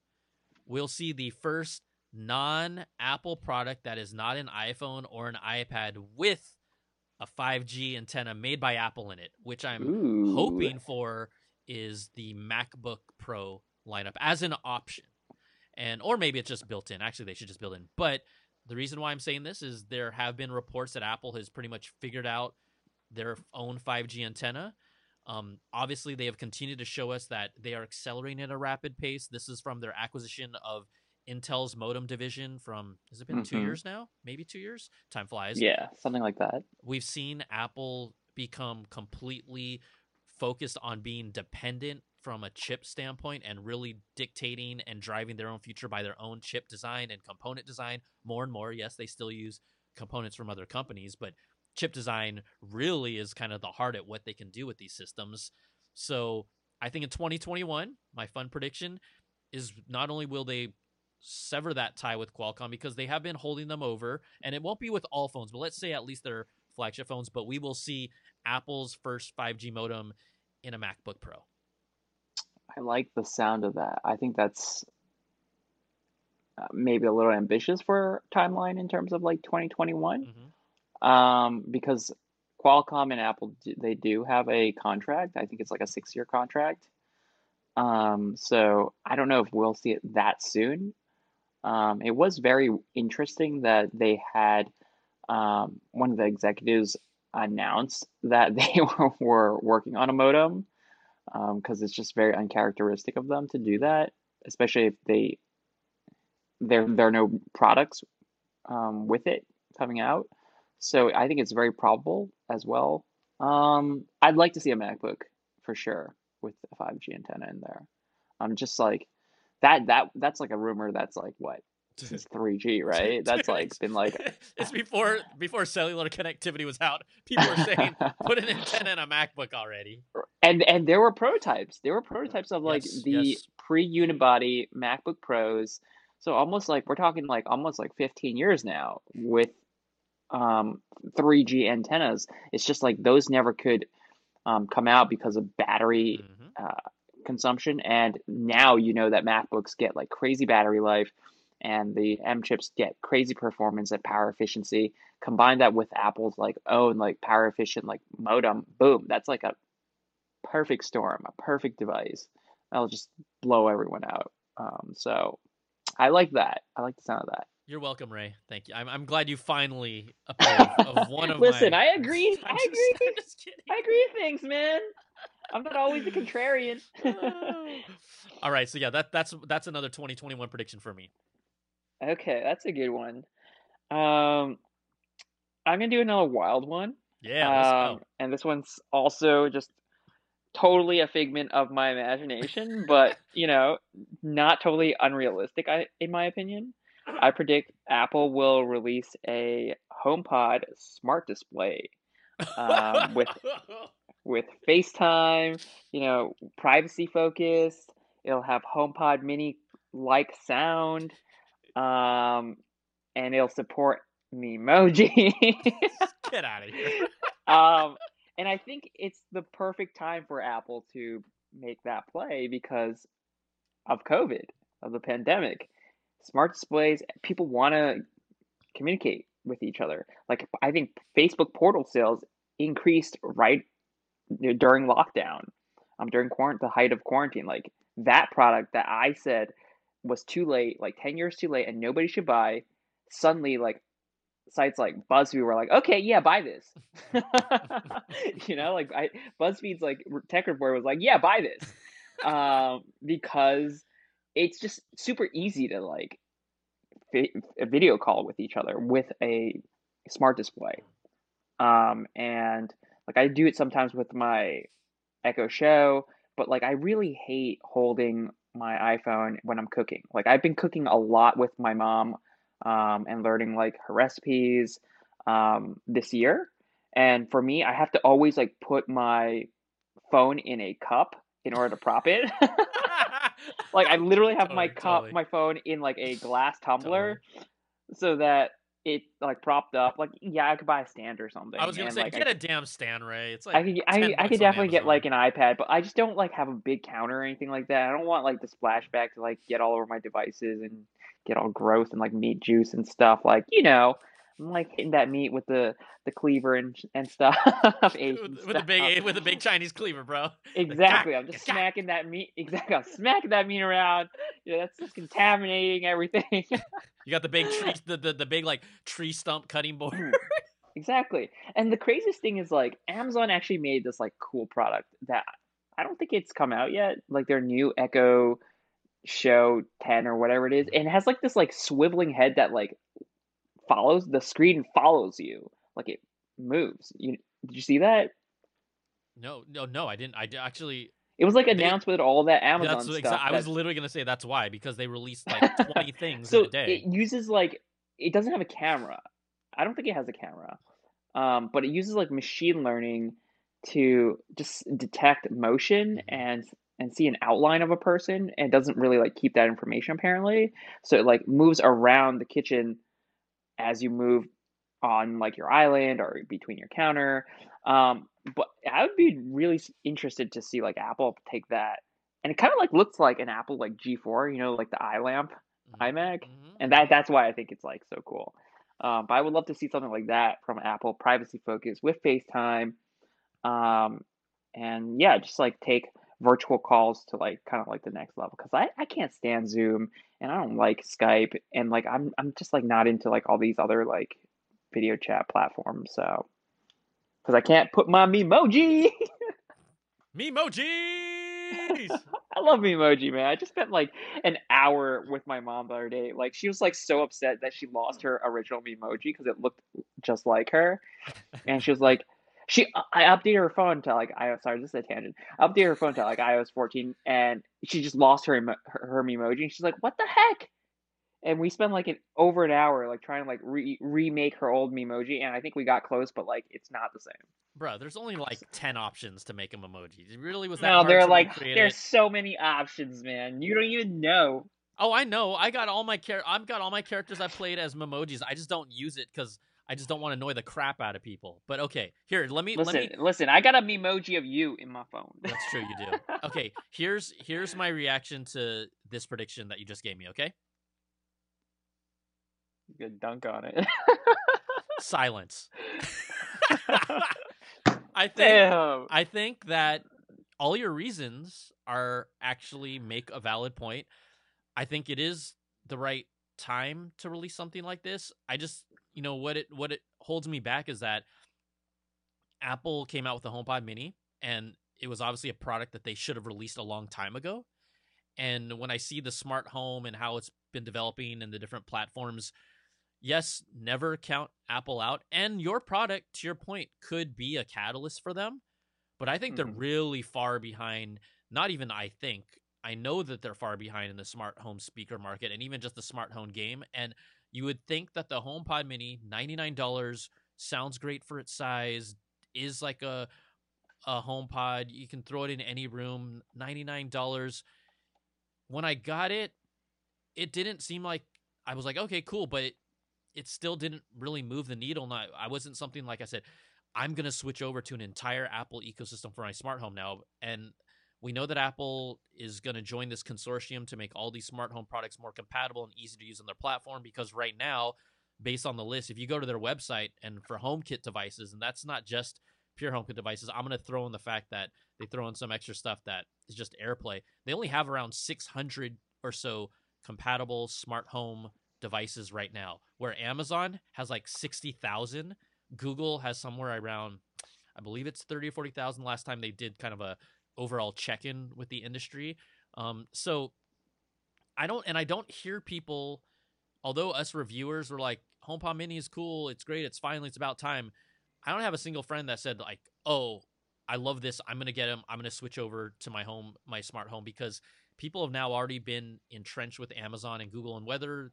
we'll see the first non-Apple product that is not an iPhone or an iPad with a 5G antenna made by Apple in it, which I'm Ooh. hoping for is the MacBook Pro lineup as an option. And or maybe it's just built in. Actually, they should just build in. But the reason why I'm saying this is there have been reports that Apple has pretty much figured out their own 5G antenna. Um, obviously, they have continued to show us that they are accelerating at a rapid pace. This is from their acquisition of Intel's modem division from has it been mm-hmm. two years now? Maybe two years. Time flies. Yeah, something like that. We've seen Apple become completely focused on being dependent from a chip standpoint and really dictating and driving their own future by their own chip design and component design more and more. Yes, they still use components from other companies, but chip design really is kind of the heart at what they can do with these systems. So I think in 2021, my fun prediction is not only will they sever that tie with Qualcomm because they have been holding them over, and it won't be with all phones, but let's say at least their flagship phones, but we will see Apple's first 5G modem in a MacBook Pro. I like the sound of that. I think that's uh, maybe a little ambitious for timeline in terms of like 2021. Mm-hmm. Um, because Qualcomm and Apple they do have a contract. I think it's like a 6-year contract. Um, so I don't know if we'll see it that soon. Um, it was very interesting that they had um, one of the executives announced that they were working on a modem because um, it's just very uncharacteristic of them to do that, especially if they there there are no products um, with it coming out. So I think it's very probable as well. Um, I'd like to see a MacBook for sure with a 5G antenna in there. I'm just like that that that's like a rumor that's like what since 3G, right? That's like been like it's before before cellular connectivity was out. People were saying put an antenna in a MacBook already. And and there were prototypes. There were prototypes of like yes, the yes. pre-unibody MacBook Pros. So almost like we're talking like almost like 15 years now with um 3G antennas. It's just like those never could um, come out because of battery mm-hmm. uh, consumption and now you know that MacBooks get like crazy battery life and the M chips get crazy performance and power efficiency. Combine that with Apple's like own like power efficient like modem, boom, that's like a perfect storm, a perfect device. That'll just blow everyone out. Um, so I like that. I like the sound of that. You're welcome, Ray. Thank you. I'm, I'm glad you finally approved of one of Listen, my... I agree. I agree. I agree things, man. I'm not always a contrarian. All right, so yeah, that that's that's another 2021 prediction for me. Okay, that's a good one. Um, I'm gonna do another wild one. Yeah, um, and this one's also just totally a figment of my imagination, but you know, not totally unrealistic. I, in my opinion, I predict Apple will release a HomePod smart display um, with with FaceTime. You know, privacy focused. It'll have HomePod Mini like sound um, and it'll support Memoji. Get out of here. um, and I think it's the perfect time for Apple to make that play because of COVID, of the pandemic. Smart displays, people want to communicate with each other. Like I think Facebook portal sales increased right during lockdown, um, during quarant- the height of quarantine. Like that product that I said was too late, like 10 years too late, and nobody should buy, suddenly, like, sites like BuzzFeed were like, okay, yeah, buy this. you know, like, I, BuzzFeed's, like, tech report was like, yeah, buy this. um, because it's just super easy to, like, a video call with each other with a smart display. Um, and, like, I do it sometimes with my Echo Show, but, like, I really hate holding my iPhone when I'm cooking. Like I've been cooking a lot with my mom um, and learning like her recipes um, this year. And for me, I have to always like put my phone in a cup in order to prop it. like I literally have totally, my cup, totally. my phone in like a glass tumbler, totally. so that it like propped up. Like yeah, I could buy a stand or something. I was gonna and, say like, get I, a damn stand, Ray. It's like I could I, I could definitely get like an iPad, but I just don't like have a big counter or anything like that. I don't want like the splashback to like get all over my devices and get all gross and like meat juice and stuff. Like you know, I'm like hitting that meat with the the cleaver and and stuff. With, with a big with a big Chinese cleaver, bro. Exactly. I'm just smacking that meat. Exactly. I'm smacking that meat around. Yeah, that's just contaminating everything. you got the big tree, the, the the big like tree stump cutting board. Mm, exactly. And the craziest thing is like Amazon actually made this like cool product that I don't think it's come out yet. Like their new Echo Show 10 or whatever it is, and it has like this like swiveling head that like follows the screen follows you. Like it moves. You did you see that? No no no i didn't. I actually it was like announced they, with all that amazon that's stuff i was literally going to say that's why because they released like 20 things so in a day. it uses like it doesn't have a camera. I don't think it has a camera. Um, but it uses like machine learning to just detect motion mm-hmm. and and see an outline of a person and doesn't really like keep that information apparently. So it like moves around the kitchen as you move on like your island or between your counter. Um, but I would be really interested to see like Apple take that, and it kind of like looks like an Apple like G4, you know, like the iLamp mm-hmm. iMac, mm-hmm. and that that's why I think it's like so cool. Um, but I would love to see something like that from Apple, privacy focused with FaceTime, um, and yeah, just like take virtual calls to like kind of like the next level because I, I can't stand Zoom and I don't like Skype and like I'm I'm just like not into like all these other like video chat platforms so because I can't put my Memoji. Memojis. I love Memoji, man. I just spent like an hour with my mom the other day. Like she was like so upset that she lost her original Memoji because it looked just like her, and she was like, she uh, I updated her phone to like I sorry this is a tangent. I updated her phone to like iOS 14 and she just lost her her, her emoji and she's like what the heck? And we spent like an over an hour like trying to like re- remake her old emoji and I think we got close but like it's not the same. Bro, there's only like 10 options to make an emoji. It really was that No, there are like there's so many options, man. You don't even know. Oh, I know. I got all my char- I've got all my characters I played as memojis. I just don't use it cuz I just don't want to annoy the crap out of people. But okay, here, let me listen. Let me... Listen, I got a memoji of you in my phone. That's true, you do. okay, here's here's my reaction to this prediction that you just gave me. Okay. Good dunk on it. Silence. I think Damn. I think that all your reasons are actually make a valid point. I think it is the right time to release something like this. I just you know what it what it holds me back is that Apple came out with the HomePod Mini, and it was obviously a product that they should have released a long time ago. And when I see the smart home and how it's been developing and the different platforms, yes, never count Apple out. And your product, to your point, could be a catalyst for them. But I think mm-hmm. they're really far behind. Not even I think. I know that they're far behind in the smart home speaker market and even just the smart home game. And you would think that the HomePod Mini, $99, sounds great for its size, is like a a HomePod. You can throw it in any room, $99. When I got it, it didn't seem like I was like, okay, cool, but it, it still didn't really move the needle. Not I wasn't something like I said, I'm gonna switch over to an entire Apple ecosystem for my smart home now. And we know that Apple is going to join this consortium to make all these smart home products more compatible and easy to use on their platform because right now, based on the list, if you go to their website and for HomeKit devices, and that's not just pure HomeKit devices, I'm going to throw in the fact that they throw in some extra stuff that is just AirPlay. They only have around 600 or so compatible smart home devices right now, where Amazon has like 60,000. Google has somewhere around, I believe it's 30 or 40,000 last time they did kind of a overall check in with the industry. Um, so I don't, and I don't hear people, although us reviewers were like, HomePod Mini is cool, it's great, it's finally, it's about time. I don't have a single friend that said like, oh, I love this, I'm gonna get them, I'm gonna switch over to my home, my smart home because people have now already been entrenched with Amazon and Google, and whether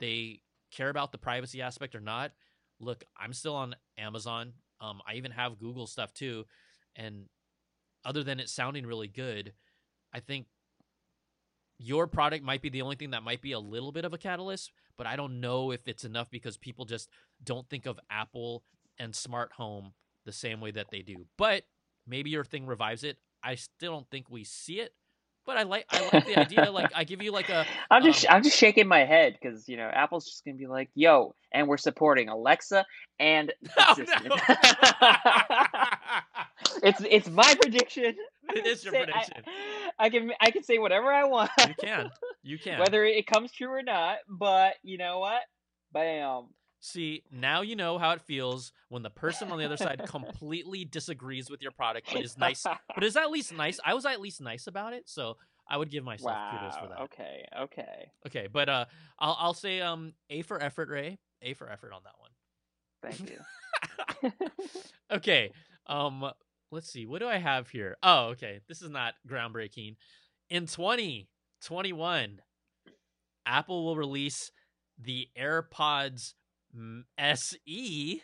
they care about the privacy aspect or not. Look, I'm still on Amazon. Um, I even have Google stuff too, and other than it sounding really good, I think your product might be the only thing that might be a little bit of a catalyst, but I don't know if it's enough because people just don't think of Apple and smart home the same way that they do. But maybe your thing revives it. I still don't think we see it, but I like I like the idea. Like I give you like a. I'm just um, I'm just shaking my head because you know Apple's just gonna be like, "Yo," and we're supporting Alexa and Oh, no. it's it's my prediction. It is your Say- I- prediction. I, can I can say whatever I want, you can. You can. whether it comes true or not. But you know what? Bam. See, now you know how it feels when the person on the other side completely disagrees with your product, but is nice. But is at least nice. I was at least nice about it, so I would give myself kudos for wow. that. Okay. Okay. Okay, but uh, I'll I'll say um A for effort, Ray. A for effort on that one. Thank you. okay. Um, let's see. What do I have here? Oh, okay. This is not groundbreaking. In 2021, Apple will release the AirPods SE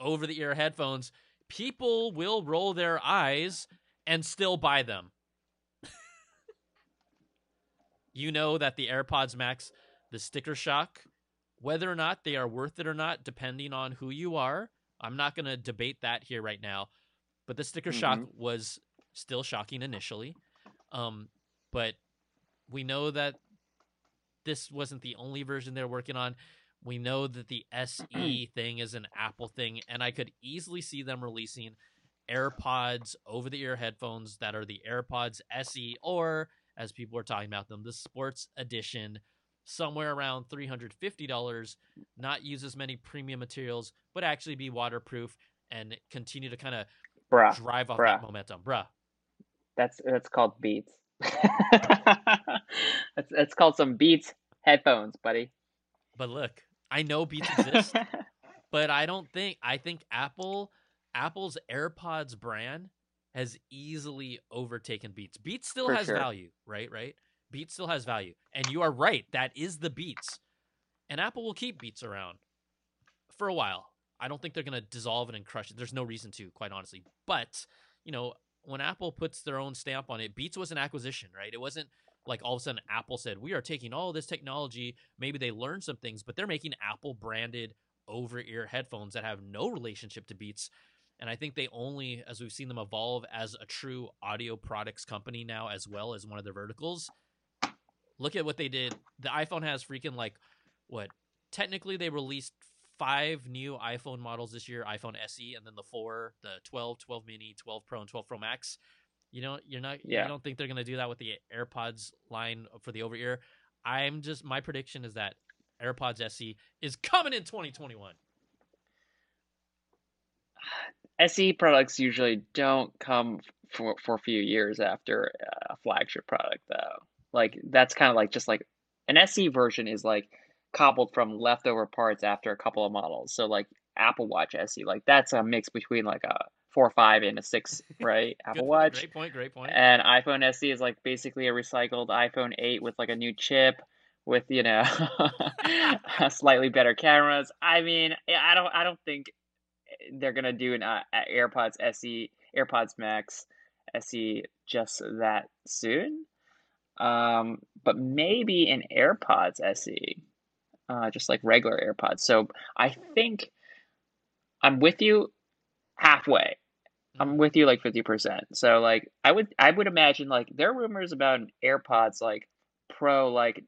over the ear headphones. People will roll their eyes and still buy them. you know that the AirPods Max, the sticker shock, whether or not they are worth it or not, depending on who you are, I'm not going to debate that here right now. But the sticker shock Mhm. was still shocking initially. Um, but we know that this wasn't the only version they're working on. We know that the SE thing is an Apple thing, and I could easily see them releasing AirPods over the ear headphones that are the AirPods SE, or as people are talking about them, the Sports Edition, somewhere around $350, not use as many premium materials, but actually be waterproof and continue to kind of Bruh. drive off bruh. that momentum. Bruh. That's that's called Beats. that's that's called some Beats headphones, buddy. But look, I know Beats exist, but I don't think I think Apple Apple's AirPods brand has easily overtaken Beats. Beats still For has sure. value, right? Right? Beats still has value. And you are right, that is the Beats. And Apple will keep Beats around for a while. I don't think they're going to dissolve it and crush it. There's no reason to, quite honestly. But, you know, when Apple puts their own stamp on it, Beats was an acquisition, right? It wasn't like all of a sudden Apple said, we are taking all this technology. Maybe they learned some things, but they're making Apple branded over ear headphones that have no relationship to Beats. And I think they only, as we've seen them evolve as a true audio products company now, as well as one of their verticals. Look at what they did. The iPhone has freaking like, what? Technically, they released five new iPhone models this year iPhone SE, and then the four, the 12, 12 mini, 12 Pro, and 12 Pro Max. You know, you're not, Yeah. you don't think they're going to do that with the AirPods line for the over ear. I'm just, my prediction is that AirPods SE is coming in 2021. SE products usually don't come for for a few years after uh, a flagship product, though. Like that's kind of like just like an SE version is like cobbled from leftover parts after a couple of models. So like Apple Watch SE, like that's a mix between like a four five and a six, right? Apple Good- Watch. Great point. Great point. And iPhone SE is like basically a recycled iPhone 8 with like a new chip with, you know, slightly better cameras. I mean, I don't I don't think they're going to do an uh, AirPods SE, AirPods Max SE just that soon. Um, but maybe an AirPods SE. Uh, just like regular AirPods. So I think I'm with you halfway. I'm with you like 50%. So like I would I would imagine like there are rumors about an AirPods like Pro like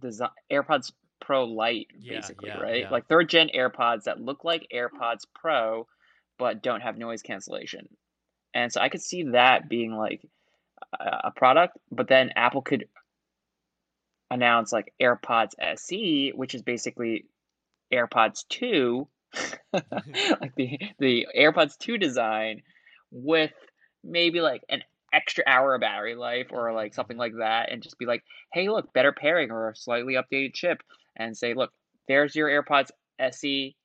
design AirPods Pro Lite Yeah, basically, yeah, right? yeah. Like third gen AirPods that look like AirPods Pro but don't have noise cancellation. And so I could see that being like a product, but then Apple could announce like AirPods SE, which is basically AirPods 2 like the the AirPods 2 design with maybe like an extra hour of battery life or like something like that and just be like hey look better pairing or a slightly updated chip and say look there's your AirPods SE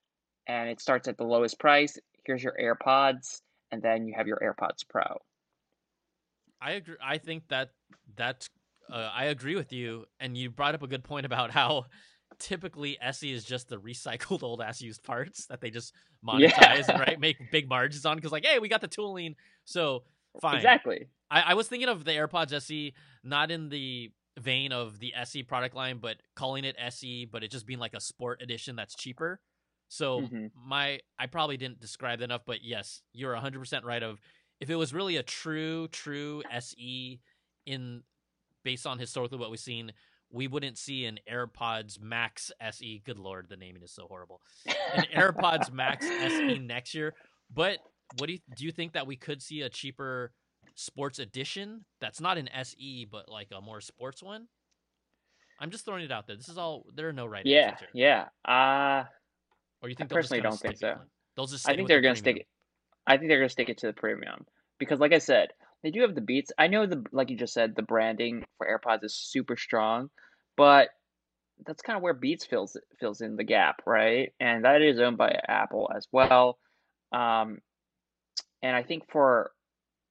and it starts at the lowest price here's your AirPods and then you have your AirPods Pro I agree. I think that that's. Uh, I agree with you, and you brought up a good point about how typically SE is just the recycled old ass used parts that they just monetize Yeah. and right make big margins on because like hey we got the tooling so fine. exactly I, I was thinking of the AirPods SE not in the vein of the SE product line, but calling it SE, but it just being like a sport edition that's cheaper. So Mhm. my I probably didn't describe that enough, but yes, you're 100% right of if it was really a true true SE in based on historically what we've seen, we wouldn't see an AirPods Max SE. Good lord, the naming is so horrible. An AirPods Max SE next year. But what do you do? You think that we could see a cheaper sports edition that's not an SE, but like a more sports one? I'm just throwing it out there. This is all. There are no right Yeah, answers here. yeah. Uh Or you think I personally don't think so. They'll just. I think they're the gonna stick it. I think they're gonna stick it to the premium because, like I said, they do have the beats. I know the like you just said, the branding for AirPods is super strong, but that's kind of where Beats fills fills in the gap, right? And that is owned by Apple as well. Um, and I think for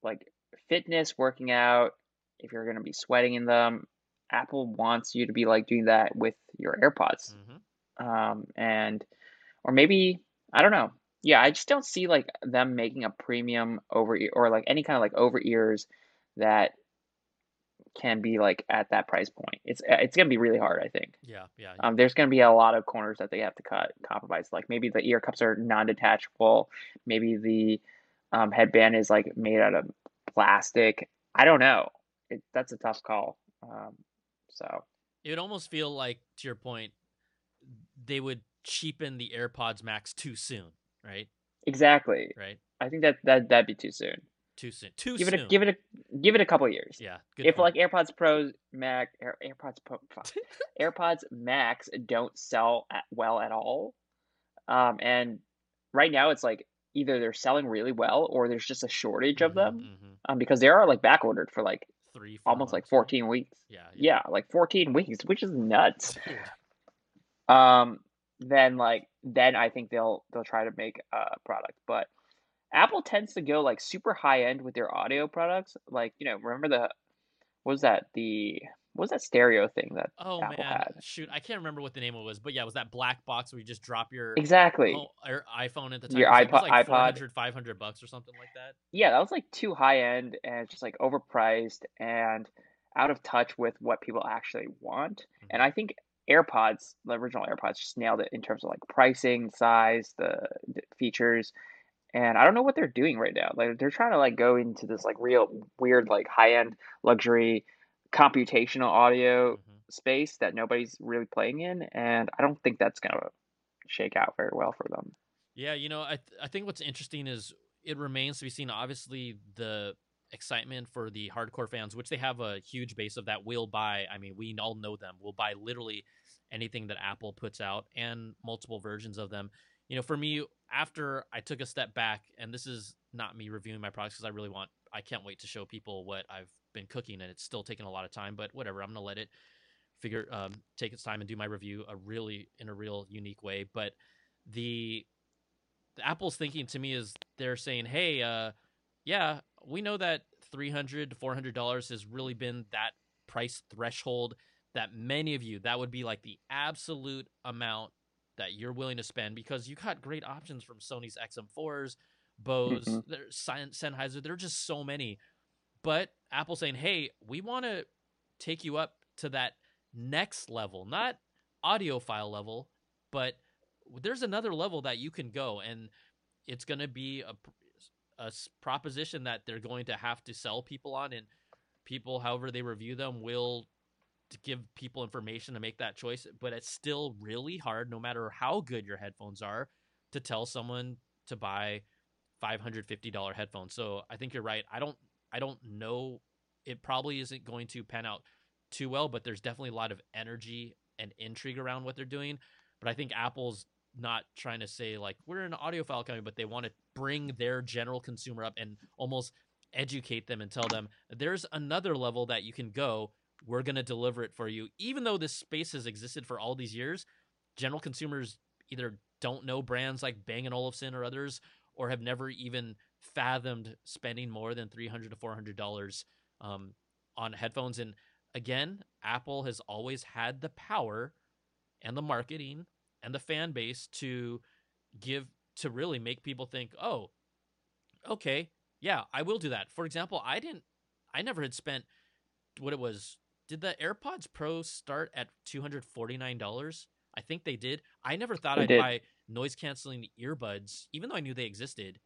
like fitness, working out, if you're gonna be sweating in them, Apple wants you to be like doing that with your AirPods Mhm. um, and or maybe I don't know. Yeah, I just don't see like them making a premium over ear or like any kind of like over ears that can be like at that price point. It's uh, it's gonna be really hard, I think. Yeah, yeah. Um, there's gonna be a lot of corners that they have to cut, compromise. Like maybe the ear cups are non-detachable. Maybe the um, headband is like made out of plastic. I don't know. It, that's a tough call. Um, so It would almost feel like, to your point, they would cheapen the AirPods Max too soon, right? exactly. Right? I think that that that'd be too soon. Too soon. Too give soon. it a give it a give it a couple years. yeah. If point. like AirPods Pros Mac Air, AirPods Pro, AirPods Max don't sell at, well at all, um, and right now it's like either they're selling really well or there's just a shortage of Mhm, them, mhm. um, because they are like back ordered for like Three, four almost like months, right? 14 weeks. Yeah. Yeah, like 14 weeks, which is nuts. Um, then like then I think they'll they'll try to make a product, but Apple tends to go like super high end with their audio products. Like you know, remember the what was that the what was that stereo thing that Oh Apple man, had? shoot! I can't remember what the name of it was, but yeah, it was that black box where you just drop your Exactly. oh, your iPhone at the time. Your It was like, it iPod- like iPod. 400, 500 bucks or something like that. Yeah, that was like too high end and just like overpriced and out of touch with what people actually want. And mm-hmm. I think AirPods, the original AirPods, just nailed it in terms of like pricing, size, the, the features. And I don't know what they're doing right now. Like they're trying to like go into this like real weird like high end luxury computational audio Mhm. space that nobody's really playing in, and I don't think that's gonna shake out very well for them. Yeah, you know, I th- I think what's interesting is it remains to be seen. Obviously, the excitement for the hardcore fans, which they have a huge base of that, will buy. I mean, we all know them. Will buy literally anything that Apple puts out and multiple versions of them. You know, for me, after I took a step back, and this is not me reviewing my products because I really want, I can't wait to show people what I've been cooking, and it's still taking a lot of time. But whatever, I'm gonna let it figure, um, take its time and do my review a really in a real unique way. But the the Apple's thinking to me is they're saying, "Hey, uh, yeah, we know that three hundred to four hundred dollars has really been that price threshold that many of you that would be like the absolute amount that you're willing to spend because you got great options from Sony's XM4s, Bose, Mhm. there's Sennheiser. There are just so many, but Apple saying, "Hey, we want to take you up to that next level, not audiophile level, but there's another level that you can go and it's going to be a, a proposition that they're going to have to sell people on and people however they review them will give people information to make that choice but it's still really hard no matter how good your headphones are to tell someone to buy $550 headphones. So i think you're right. I don't i don't know it probably isn't going to pan out too well but there's definitely a lot of energy and intrigue around what they're doing. But i think apple's not trying to say like we're an audiophile company, but they want to bring their general consumer up and almost educate them and tell them there's another level that you can go. We're gonna deliver it for you, even though this space has existed for all these years. General consumers either don't know brands like Bang Olufsen or others, or have never even fathomed spending more than three hundred to four hundred dollars um, on headphones. And again, Apple has always had the power and the marketing and the fan base to give to really make people think, oh, okay, yeah, I will do that. For example, I didn't, I never had spent what it was. Did the AirPods Pro start at two hundred forty nine dollars? I think they did. I never thought They I'd did. buy noise canceling earbuds, even though I knew they existed,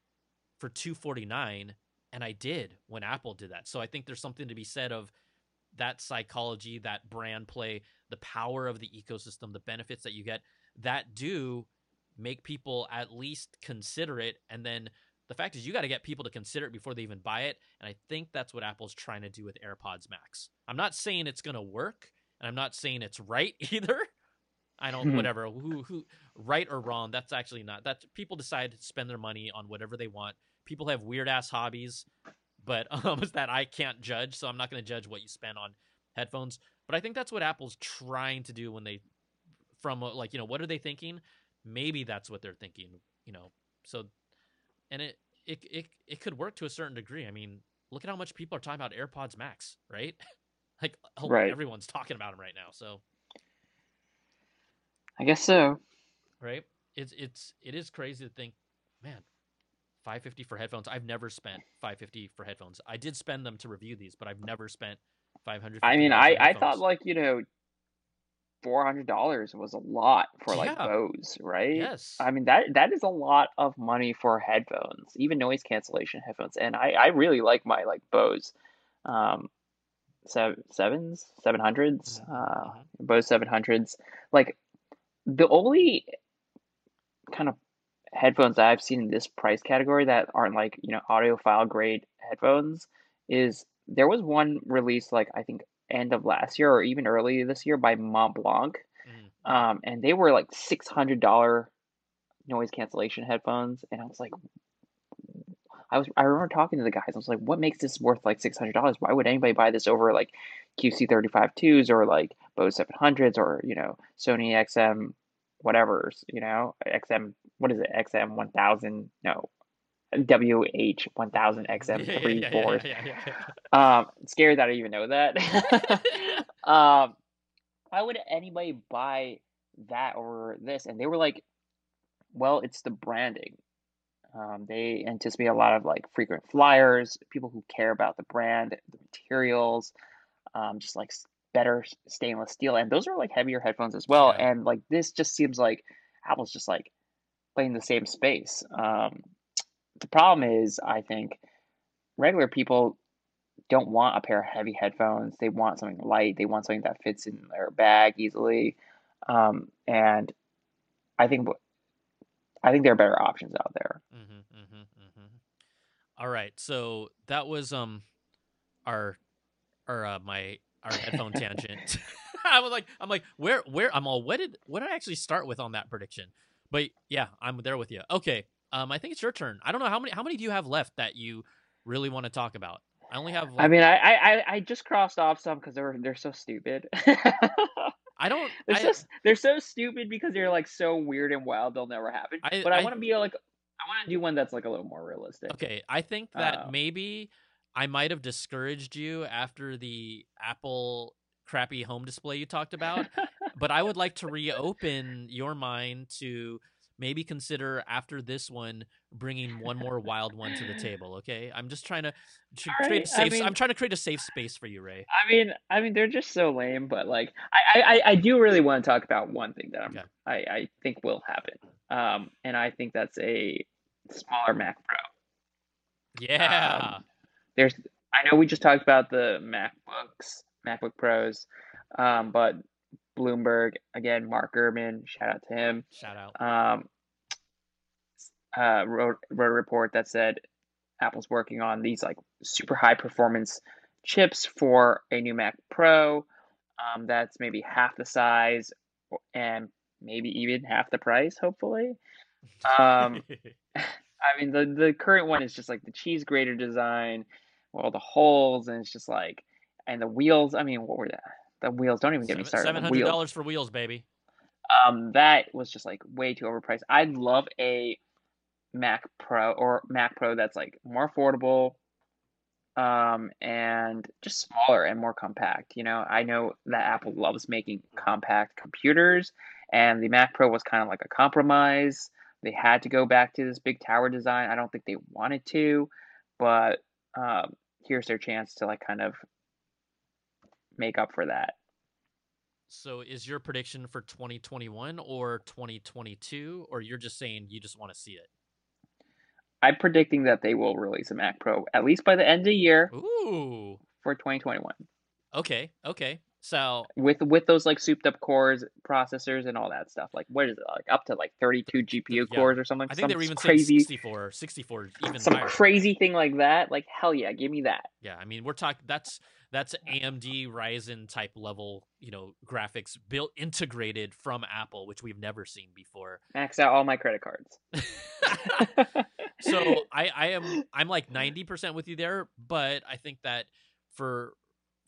for two forty nine, and I did when Apple did that. So I think there's something to be said of that psychology, that brand play, the power of the ecosystem, the benefits that you get that do make people at least consider it. And then the fact is, you got to get people to consider it before they even buy it. And I think that's what Apple's trying to do with AirPods Max. I'm not saying it's going to work, and I'm not saying it's right either. I don't, Mhm. whatever, who, who, right or wrong. That's actually not that people decide to spend their money on whatever they want. People have weird ass hobbies, but um, that I can't judge, so I'm not going to judge what you spend on headphones. But I think that's what Apple's trying to do when they, from uh, like you know, what are they thinking? Maybe that's what they're thinking, you know. So, and it it it it could work to a certain degree. I mean, look at how much people are talking about AirPods Max, right? like, oh, Right. everyone's talking about them right now. So, I guess so. right? It's it's it is crazy to think, man, 550 for headphones. I've never spent 550 for headphones. I did spend them to review these, but I've never spent 500. I mean, I I thought like you know, four hundred dollars was a lot for like Yeah. Bose, right? yes, I mean that that is a lot of money for headphones, even noise cancellation headphones. And I I really like my like Bose, um, seven sevens, seven hundreds, Mhm, uh, mhm. Bose seven hundreds. Like the only kind of headphones that I've seen in this price category that aren't like you know audiophile grade headphones is there was one released like I think end of last year or even early this year by Mont Blanc Mhm. um, and they were like six hundred dollar noise cancellation headphones, and I was like, I was I remember talking to the guys. I was like, what makes this worth like six hundred dollars? Why would anybody buy this over like QC thirty five twos or like Bose seven hundreds or you know Sony XM whatever's you know XM what is it XM one thousand no WH one thousand XM Yeah, yeah, yeah. Um, scared that I even know that. um, why would anybody buy that or this? And they were like, well, it's the branding. Um, they anticipate a lot of like frequent flyers, people who care about the brand, the materials, um, just like better stainless steel. And those are like heavier headphones as well. And like this just seems like Apple's just like playing the same space. Um, the problem is, I think regular people don't want a pair of heavy headphones. They want something light. They want something that fits in their bag easily. Um, and I think I think there are better options out there. Mhm, mhm, mhm. All right, so that was um our our uh, my our headphone tangent. I was like, I'm like, where where I'm all what did what did I actually start with on that prediction? But yeah, I'm there with you. Okay, um, I think it's your turn. I don't know how many how many do you have left that you really want to talk about? I only have. Like, I mean, I I, I- just crossed off some because they're they're so stupid. I don't. they're I, so they're so stupid because they're like so weird and wild. They'll never happen. I- but I, I- want to be like I want to do one that's like a little more realistic. Okay, I think that Uh, maybe I might have discouraged you after the Apple crappy home display you talked about, but I would like to reopen your mind to maybe consider after this one bringing one more wild one to the table. Okay, I'm just trying to, to All create right, a I safe. mean- I'm trying to create a safe space for you, Ray. I mean, I mean, they're just so lame. But like, I, I, I- I do really want to talk about one thing that I'm, Okay. I, I think will happen. Um, and I think that's a smaller Mac Pro. Yeah, Um, There's, I know we just talked about the MacBooks, MacBook Pros, um, but Bloomberg again, Mark Gurman, shout out to him. shout out. um, uh, wrote, wrote a report that said Apple's working on these like super high performance chips for a new Mac Pro um, that's maybe half the size and maybe even half the price, hopefully. Um, I mean, the, the current one is just like the cheese grater design, all the holes, and it's just like, and the wheels. I mean, what were that? The wheels. Don't even get me started. Seven hundred dollars for wheels, baby. Um, that was just like way too overpriced. I'd love a Mac Pro or Mac Pro that's like more affordable, um, and just smaller and more compact. You know, I know that Apple loves making compact computers, and the Mac Pro was kind of like a compromise. They had to go back to this big tower design. I don't think they wanted to, but um, here's their chance to like kind of make up for that. So, is your prediction for 2021 or 2022, or you're just saying you just want to see it? I'm predicting that they will release a Mac Pro at least by the end of the year Ooh. for 2021. Okay, okay. So with with those like souped up cores, processors, and all that stuff. Like what is it like up to like thirty two GPU yeah. cores or something? I think some they were even crazy, saying 64, 64, even some higher. crazy thing like that. Like hell yeah, give me that. Yeah, I mean we're talking that's that's AMD Ryzen type level, you know, graphics built integrated from Apple, which we've never seen before. Max out all my credit cards. so I, I am I'm like ninety percent with you there, but I think that for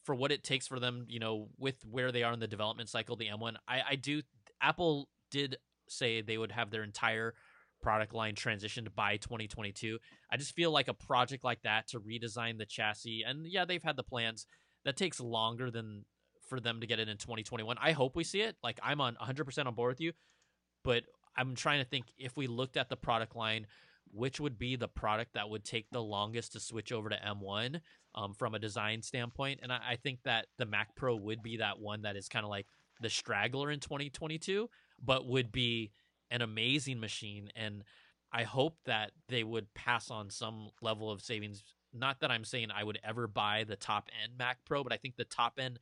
for what it takes for them, you know, with where they are in the development cycle, the M1, I, I do Apple did say they would have their entire product line transitioned by 2022. I just feel like a project like that to redesign the chassis, and yeah, they've had the plans. That takes longer than for them to get it in 2021. I hope we see it. Like I'm on 100% on board with you, but I'm trying to think if we looked at the product line, which would be the product that would take the longest to switch over to M1 um, from a design standpoint. And I, I think that the Mac Pro would be that one that is kind of like the straggler in 2022, but would be an amazing machine. And I hope that they would pass on some level of savings. Not that I'm saying I would ever buy the top end Mac Pro, but I think the top end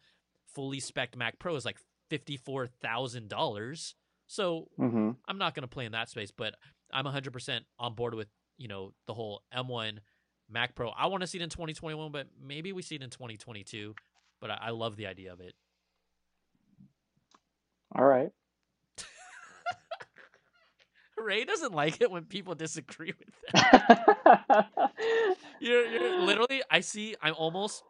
fully spec Mac Pro is like $54,000. So mm-hmm. I'm not going to play in that space, but I'm 100% on board with, you know, the whole M1 Mac Pro. I want to see it in 2021, but maybe we see it in 2022. But I, I love the idea of it. All right. Ray doesn't like it when people disagree with him. you're, you're literally. I see. I'm almost.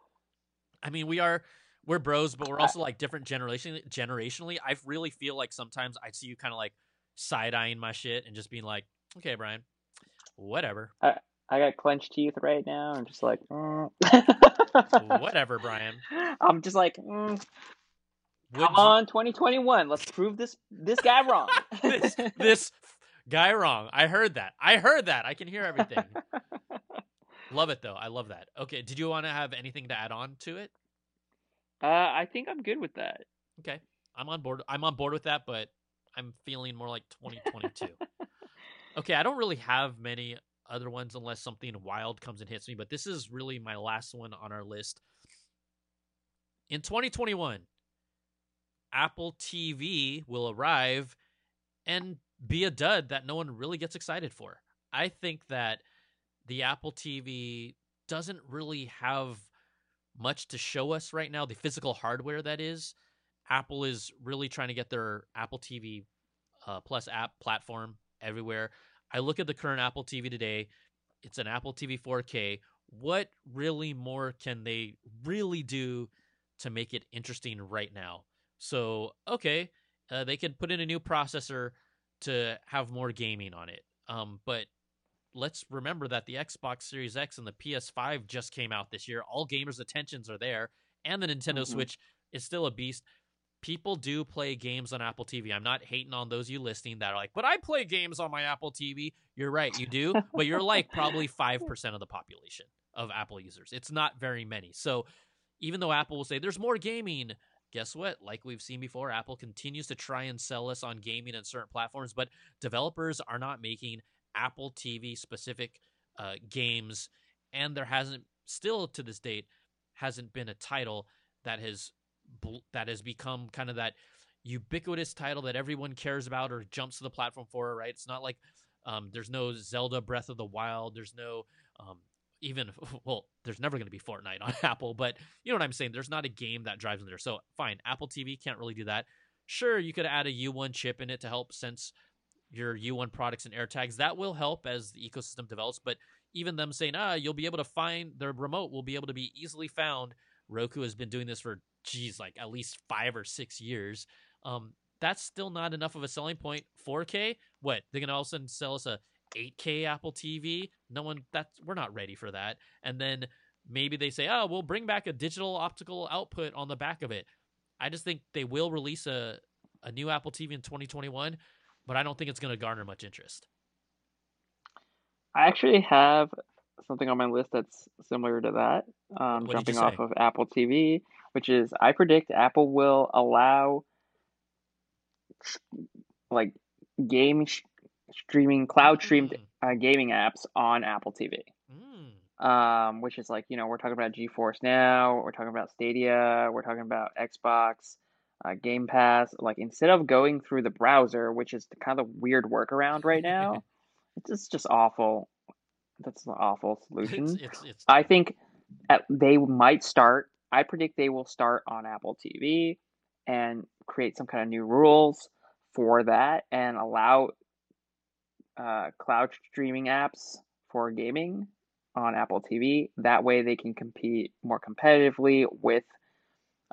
I mean, we are we're bros, but we're also like different generation generationally. I really feel like sometimes I see you kind of like side eyeing my shit and just being like, "Okay, Brian, whatever." I, I got clenched teeth right now. I'm just like, mm. whatever, Brian. I'm just like, mm. come on, 2021. Let's prove this this guy wrong. this this guy wrong. I heard that. I heard that. I can hear everything. love it though. I love that. Okay, did you want to have anything to add on to it? Uh, I think I'm good with that. Okay, I'm on board. I'm on board with that, but I'm feeling more like 2022. okay, I don't really have many other ones unless something wild comes and hits me, but this is really my last one on our list. In 2021, Apple TV will arrive and be a dud that no one really gets excited for. I think that the Apple TV doesn't really have much to show us right now. The physical hardware that is, Apple is really trying to get their Apple TV uh, Plus app platform everywhere. I look at the current Apple TV today; it's an Apple TV 4K. What really more can they really do to make it interesting right now? So, okay, uh, they could put in a new processor to have more gaming on it. Um, but let's remember that the Xbox Series X and the PS5 just came out this year. All gamers' attentions are there, and the Nintendo mm-hmm. Switch is still a beast. People do play games on Apple TV. I'm not hating on those you listening that are like, but I play games on my Apple TV. You're right, you do, but you're like probably 5% of the population of Apple users. It's not very many. So even though Apple will say there's more gaming, guess what? Like we've seen before, Apple continues to try and sell us on gaming on certain platforms, but developers are not making Apple TV specific uh, games, and there hasn't still to this date hasn't been a title that has that has become kind of that ubiquitous title that everyone cares about or jumps to the platform for. Right? It's not like um, there's no Zelda Breath of the Wild. There's no um, even well, there's never going to be Fortnite on Apple, but you know what I'm saying. There's not a game that drives in there. So fine, Apple TV can't really do that. Sure, you could add a U1 chip in it to help sense your U1 products and AirTags. That will help as the ecosystem develops. But even them saying, ah, you'll be able to find the remote will be able to be easily found. Roku has been doing this for, geez, like at least five or six years. Um, that's still not enough of a selling point. 4K, what? They're gonna all of a sudden sell us a 8K Apple TV? No one. That's we're not ready for that. And then maybe they say, oh, we'll bring back a digital optical output on the back of it. I just think they will release a a new Apple TV in 2021 but I don't think it's to garner much interest. I actually have something on my list that's similar to that. Um, jumping off of Apple TV, which is I predict Apple will allow like game sh- streaming, cloud streamed mm. uh, gaming apps on Apple TV. Mm. um, which is like you know we're talking about GeForce now, we're talking about Stadia, we're talking about Xbox, uh, Game Pass. Like instead of going through the browser, which is the kind of a weird workaround right now, it's just just awful. That's an awful solution. It's, it's, it's I think at, they might start. I predict they will start on Apple TV and create some kind of new rules for that and allow uh, cloud streaming apps for gaming on Apple TV. That way, they can compete more competitively with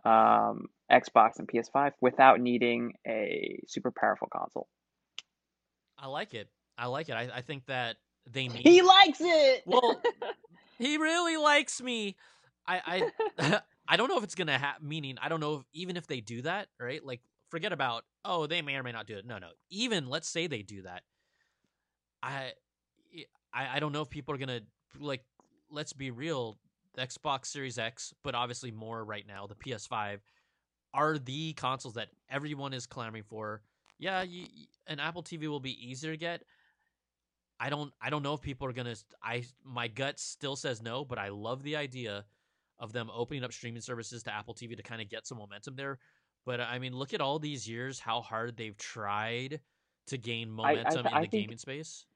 um, Xbox and PS5 without needing a super powerful console. I like it. I like it. I, I think that they need. He likes it. Well, he really likes me. I I I don't know if it's gonna happen. meaning. I don't know if even if they do that, right? Like forget about oh they may or may not do it. No, no. Even let's say they do that. I I, I don't know if people are gonna like. Let's be real. The Xbox Series X, but obviously more right now. The PS5 are the consoles that everyone is clamoring for. Yeah, you, an Apple TV will be easier to get. I don't I don't know if people are gonna I my gut still says no, but I love the idea of them opening up streaming services to Apple TV to kind of get some momentum there. But I mean, look at all these years, how hard they've tried to gain I, I, momentum in I the think gaming space.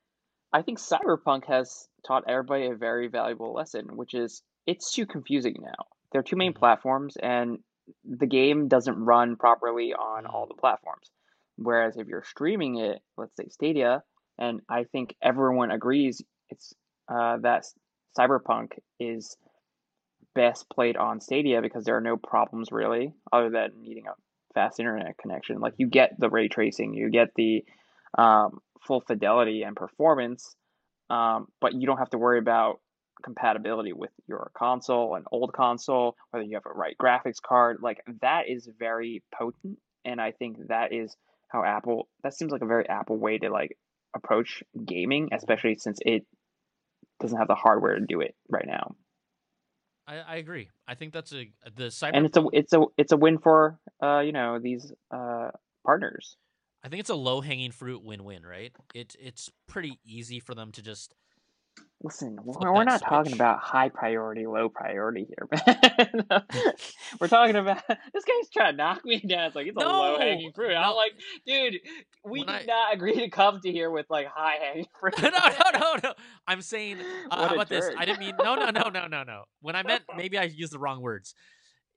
I think Cyberpunk has taught everybody a very valuable lesson, which is it's too confusing now. There are two main Mhm. platforms, and the game doesn't run properly on all Mm. the platforms. Whereas if you're streaming it, let's say Stadia, and I think everyone agrees it's uh, that Cyberpunk is best played on Stadia because there are no problems really, other than needing a fast internet connection. Like you get the ray tracing, you get the um, full fidelity and performance, um, but you don't have to worry about compatibility with your console, an old console, whether you have a right graphics card. Like that is very potent, and I think that is how Apple. That seems like a very Apple way to like approach gaming, especially since it doesn't have the hardware to do it right now. I, I agree. I think that's a the cyber And it's a it's a it's a win for uh you know these uh partners. I think it's a low hanging fruit win win, right? It it's pretty easy for them to just Listen, we're, we're not talking about high priority, low priority here, man. we're talking about this guy's trying to knock me down. It's like it's a low hanging fruit. no. I'm like, dude, we When did I- not agree to come to here with like high hanging fruit. no, no, no, no. I'm saying, uh, how about this? I didn't mean no, no, no, no, no, no. When I meant maybe I used the wrong words.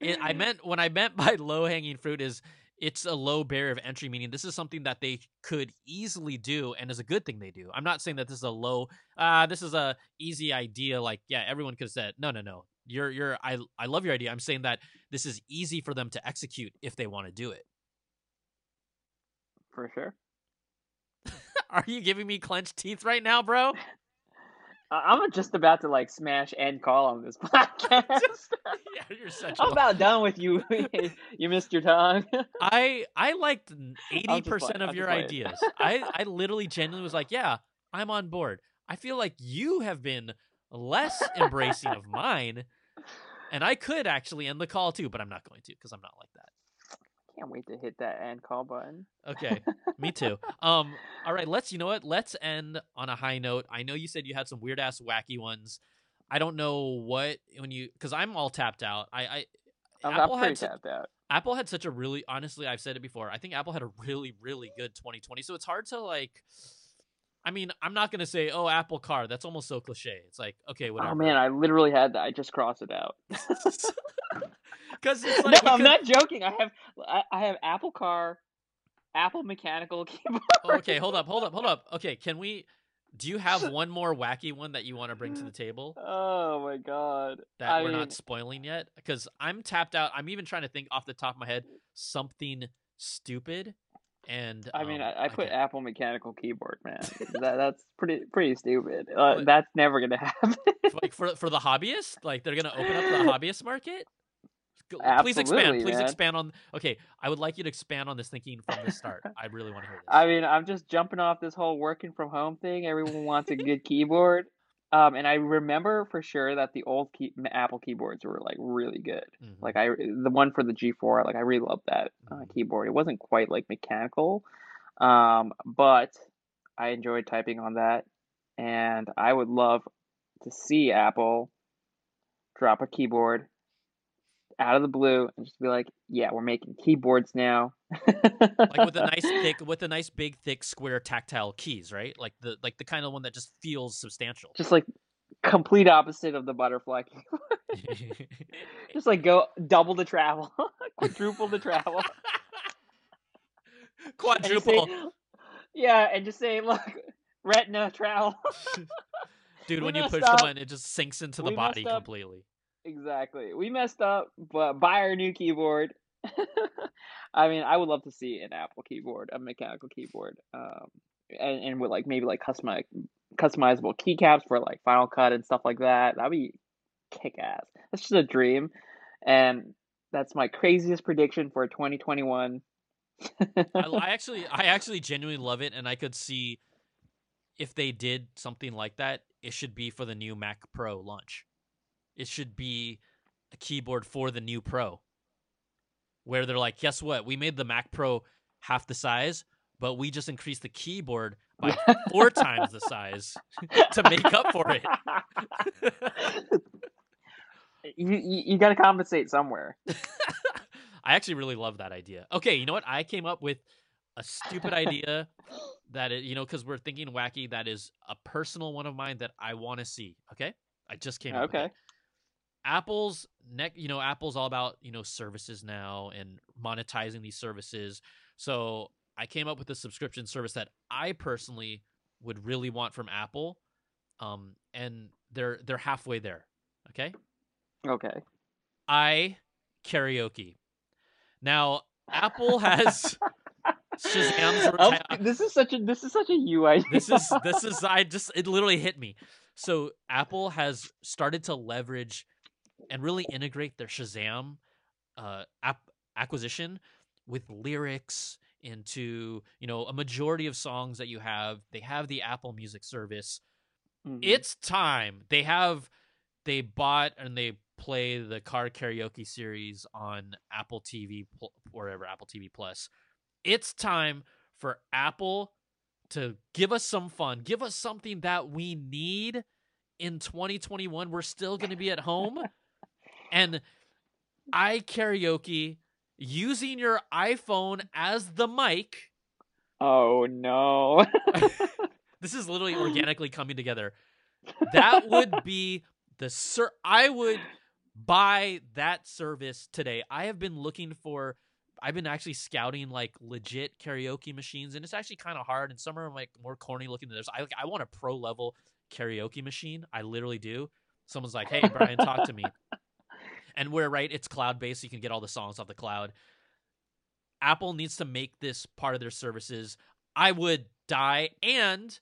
It, I meant when I meant by low hanging fruit is it's a low barrier of entry, meaning this is something that they could easily do and is a good thing they do. I'm not saying that this is a low, uh, this is a easy idea. Like yeah, everyone could have said no, no, no. You're you're I I love your idea. I'm saying that this is easy for them to execute if they want to do it. For sure. Are you giving me clenched teeth right now, bro? I'm just about to like smash and call on this podcast. yeah, you're such I'm a about done with you. you missed your tongue. I I liked eighty percent of your ideas. I I literally genuinely was like, yeah, I'm on board. I feel like you have been less embracing of mine, and I could actually end the call too, but I'm not going to because I'm not like that. Can't wait to hit that end call button. Okay, me too. Um, all right, let's. You know what? Let's end on a high note. I know you said you had some weird ass wacky ones. I don't know what when you because I'm all tapped out. I I I'm, Apple had tapped out. Apple had such a really honestly, I've said it before. I think Apple had a really, really good 2020. So it's hard to like I mean, I'm not gonna say, oh, Apple Car. That's almost so cliche. It's like, okay, whatever. Oh man, I literally had that. I just crossed it out. Because it's no, like we I'm could- not joking. I have I, I have Apple Car, Apple mechanical keyboard. Okay, hold up, hold up, hold up. Okay, can we do you have one more wacky one that you want to bring to the table Oh my god. that I we're mean, not spoiling yet? Because I'm tapped out. I'm even trying to think off the top of my head something stupid. And I mean, um, I, I put can't- Apple mechanical keyboard, man. that that's pretty pretty stupid. Uh, that's never gonna happen. like for for the hobbyist, like they're gonna open up the hobbyist market. Go- Please expand. Please man. expand on. Okay, I would like you to expand on this thinking from the start. I really want to hear this. I mean, I'm just jumping off this whole working from home thing. Everyone wants a good keyboard. Um, and I remember for sure that the old key, Apple keyboards were like really good. Mhm. Like I, the one for the G4, like I really loved that uh, Mhm. keyboard. It wasn't quite like mechanical, um, but I enjoyed typing on that, and I would love to see Apple drop a keyboard out of the blue and just be like, "Yeah, we're making keyboards now." like with a nice thick, with a nice big thick square tactile keys, right? Like the like the kind of one that just feels substantial. just like complete opposite of the butterfly keyboard. just like go double the travel, quadruple the travel. And say- Quadruple, yeah, and just say, "Look, Retina travel." dude. we When you push up. the button, it just sinks into the We body completely. Exactly. We messed up, but buy our new keyboard. I mean, I would love to see an Apple keyboard, a mechanical keyboard, um, and, and with like maybe like customi customizable keycaps for like Final Cut and stuff like that. That'd be kick ass. That's just a dream, and that's my craziest prediction for 2021. I, I actually, I actually genuinely love it, and I could see if they did something like that, it should be for the new Mac Pro launch. It should be a keyboard for the new Pro, where they're like, guess what? We made the Mac Pro half the size, but we just increased the keyboard by four times the size to make up for it. you you, you got to compensate somewhere. I actually really love that idea. Okay, you know what? I came up with a stupid idea that it, you know, because we're thinking wacky. That is a personal one of mine that I want to see. Okay, I just came up. with Okay. Apple's neck, you know, Apple's all about you know services now and monetizing these services. So I came up with a subscription service that I personally would really want from Apple, um, and they're they're halfway there. Okay, Okay. I karaoke. Now Apple has Shazam's this is such a this is such a UI. this is this is I just it literally hit me. So Apple has started to leverage and really integrate their Shazam uh, app acquisition with lyrics into you know a majority of songs that you have. They have the Apple Music service. Mhm. It's time. They have they bought and they play the car karaoke series on Apple TV pl- wherever Apple TV Plus. It's time for Apple to give us some fun. Give us something that we need in 2021. We're still going to be at home and iKaraoke using your iPhone as the mic. Oh no. this is literally organically coming together. That would be the ser- I would buy that service today. I have been looking for I've been actually scouting like legit karaoke machines and it's actually kind of hard and some are like more corny looking than others. I like I want a pro level karaoke machine. I literally do. Someone's like, "Hey, Brian, talk to me." And we're right, it's cloud based, so you can get all the songs off the cloud. Apple needs to make this part of their services. I would die and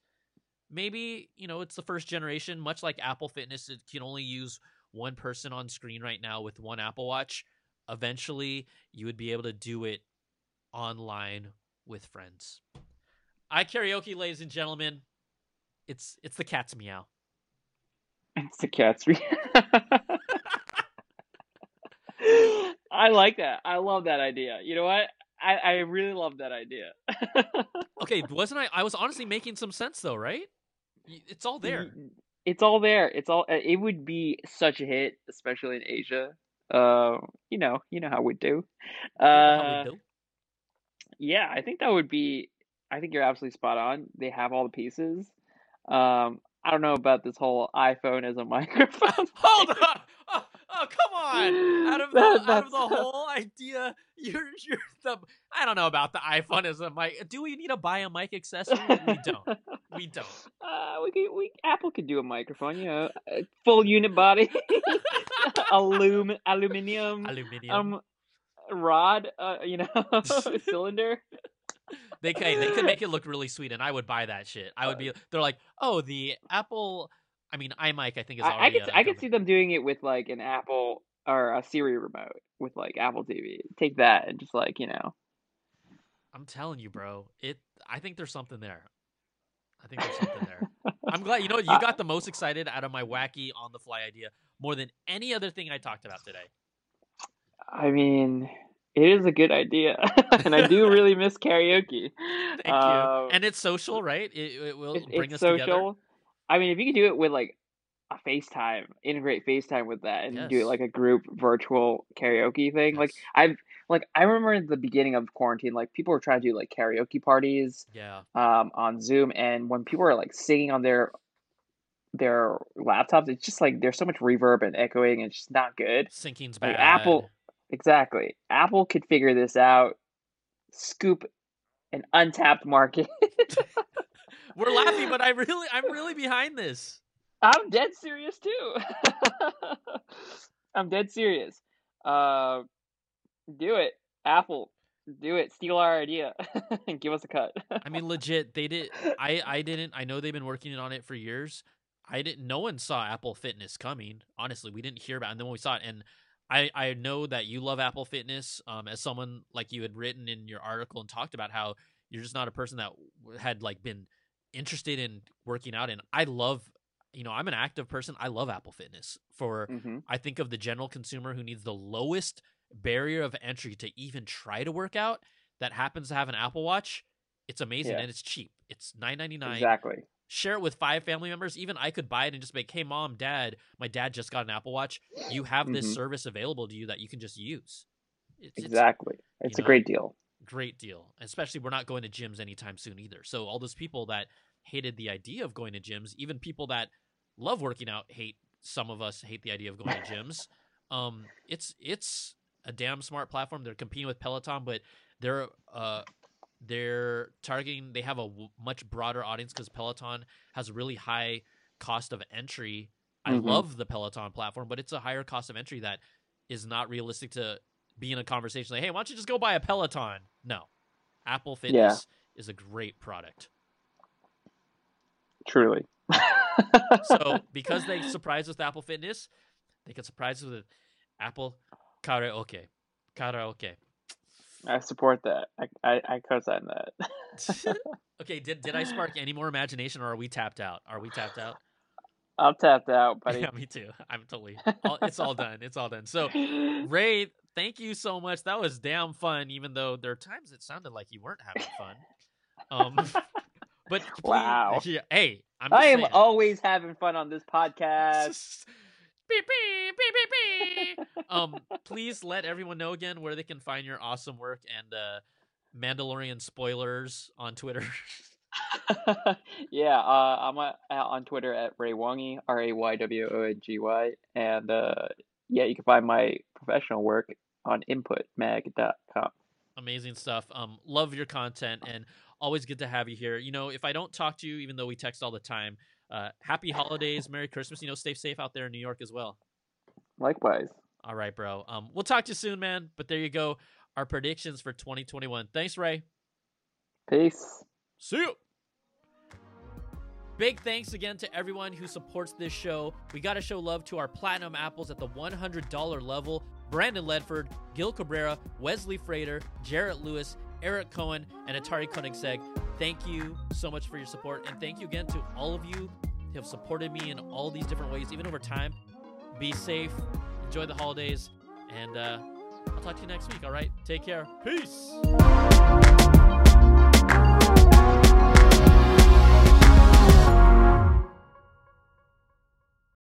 maybe, you know, it's the first generation, much like Apple Fitness, it can only use one person on screen right now with one Apple Watch. Eventually, you would be able to do it online with friends. iKaraoke, ladies and gentlemen. It's it's the cat's meow. it's the cat's re- I like that. I love that idea. You know what? I, I really love that idea. Okay, wasn't I? I was honestly making some sense though, right? It's all there. It's all there. It's all. uh, It would be such a hit, especially in Asia. Uh, you know, you know how we do. How Uh, we do. yeah, I think that would be. I think you're absolutely spot on. They have all the pieces. Um, I don't know about this whole iPhone as a microphone. Hold on. Oh, come on. Out of the That- out of the whole idea, you're you're the I don't know about the iPhone as a mic. Do we need to buy a mic accessory? We don't. We don't. Uh, we could, we Apple could do a microphone, you know, full unit body, alum aluminium Aluminium. um rod, uh, you know, cylinder. they could they could make it look really sweet, and I would buy that shit. I would Uh, be. They're like, oh, the Apple. I mean, iMic. I think is I, I could I could see them doing it with like an Apple or a Siri remote with like Apple TV. Take that and just like you know. I'm telling you, bro. It. I think there's something there. I think there's something there. I'm glad. You know, you got the most excited out of my wacky on the fly idea more than any other thing I talked about today. I mean, it is a good idea, and I do really miss karaoke. Thank you. Um, And it's social, right? It, it will it's, bring it's us social. together. I mean, if you could do it with like a FaceTime, integrate FaceTime with that, and do it like a group virtual karaoke thing. Like I've like I remember at the beginning of quarantine, like people were trying to do like karaoke parties Yeah. um on Zoom, and when people are like singing on their their laptops, it's just like there's so much reverb and echoing, and it's just not good. Syncing's Like bad. Apple, exactly. Apple could figure this out, scoop an untapped market. We're laughing, but I really, I'm really behind this. I'm dead serious too. I'm dead serious. Uh, do it, Apple. Do it. Steal our idea and give us a cut. I mean, legit, they did. I, I didn't. I know they've been working on it for years. I didn't. No one saw Apple Fitness coming. Honestly, we didn't hear about. it. And then when we saw it, and I, I know that you love Apple Fitness. Um, as someone like you had written in your article and talked about how you're just not a person that had like been interested in working out. And I love, you know, I'm an active person. I love Apple Fitness for hmm I think of the general consumer who needs the lowest barrier of entry to even try to work out that happens to have an Apple Watch. It's amazing Yeah. and it's cheap. It's nine ninety nine. Exactly. Share it with five family members. Even I could buy it and just be like, "Hey, mom, dad, my dad just got an Apple Watch. You have this Mhm. service available to you that you can just use." It's, it's Exactly. It's a know, great deal. Great deal. Especially we're not going to gyms anytime soon either. So all those people that hated the idea of going to gyms, even people that love working out hate some of us hate the idea of going to gyms. Um it's it's a damn smart platform. They're competing with Peloton, but they're uh they're targeting they have a w- much broader audience cuz Peloton has a really high cost of entry. I Mhm. love the Peloton platform, but it's a higher cost of entry that is not realistic to be in a conversation like, "Hey, why don't you just go buy a Peloton?" No. Apple Fitness is a great product. Truly. So, because they surprised us with Apple Fitness, they can surprise us with Apple Karaoke. Karaoke. I support that. I I, I co-sign that. okay, did did I spark any more imagination or are we tapped out? Are we tapped out? I'm tapped out, buddy. Yeah, me too. I'm totally. All, it's all done. It's all done. So, Ray, thank you so much. That was damn fun, even though there are times it sounded like you weren't having fun. Um, but please- Wow. hey, I'm I am saying. always having fun on this podcast. beep, beep, beep, beep, beep. um, please let everyone know again where they can find your awesome work and uh, Mandalorian spoilers on Twitter. yeah, uh, I'm uh, on Twitter at Ray Wongy, R A Y W O N G Y, and uh, yeah, you can find my professional work on inputmag.com. Amazing stuff. Um, love your content and always good to have you here. You know, if I don't talk to you, even though we text all the time, uh, happy holidays, Merry Christmas. You know, stay safe out there in New York as well. Likewise. All right, bro. Um, we'll talk to you soon, man. But there you go. Our predictions for 2021. Thanks, Ray. Peace. See you. Big thanks again to everyone who supports this show. We got to show love to our platinum apples at the $100 level Brandon Ledford, Gil Cabrera, Wesley Frater, Jarrett Lewis, Eric Cohen, and Atari Koenigsegg. Thank you so much for your support. And thank you again to all of you who have supported me in all these different ways, even over time. Be safe, enjoy the holidays, and uh, I'll talk to you next week. All right? Take care. Peace.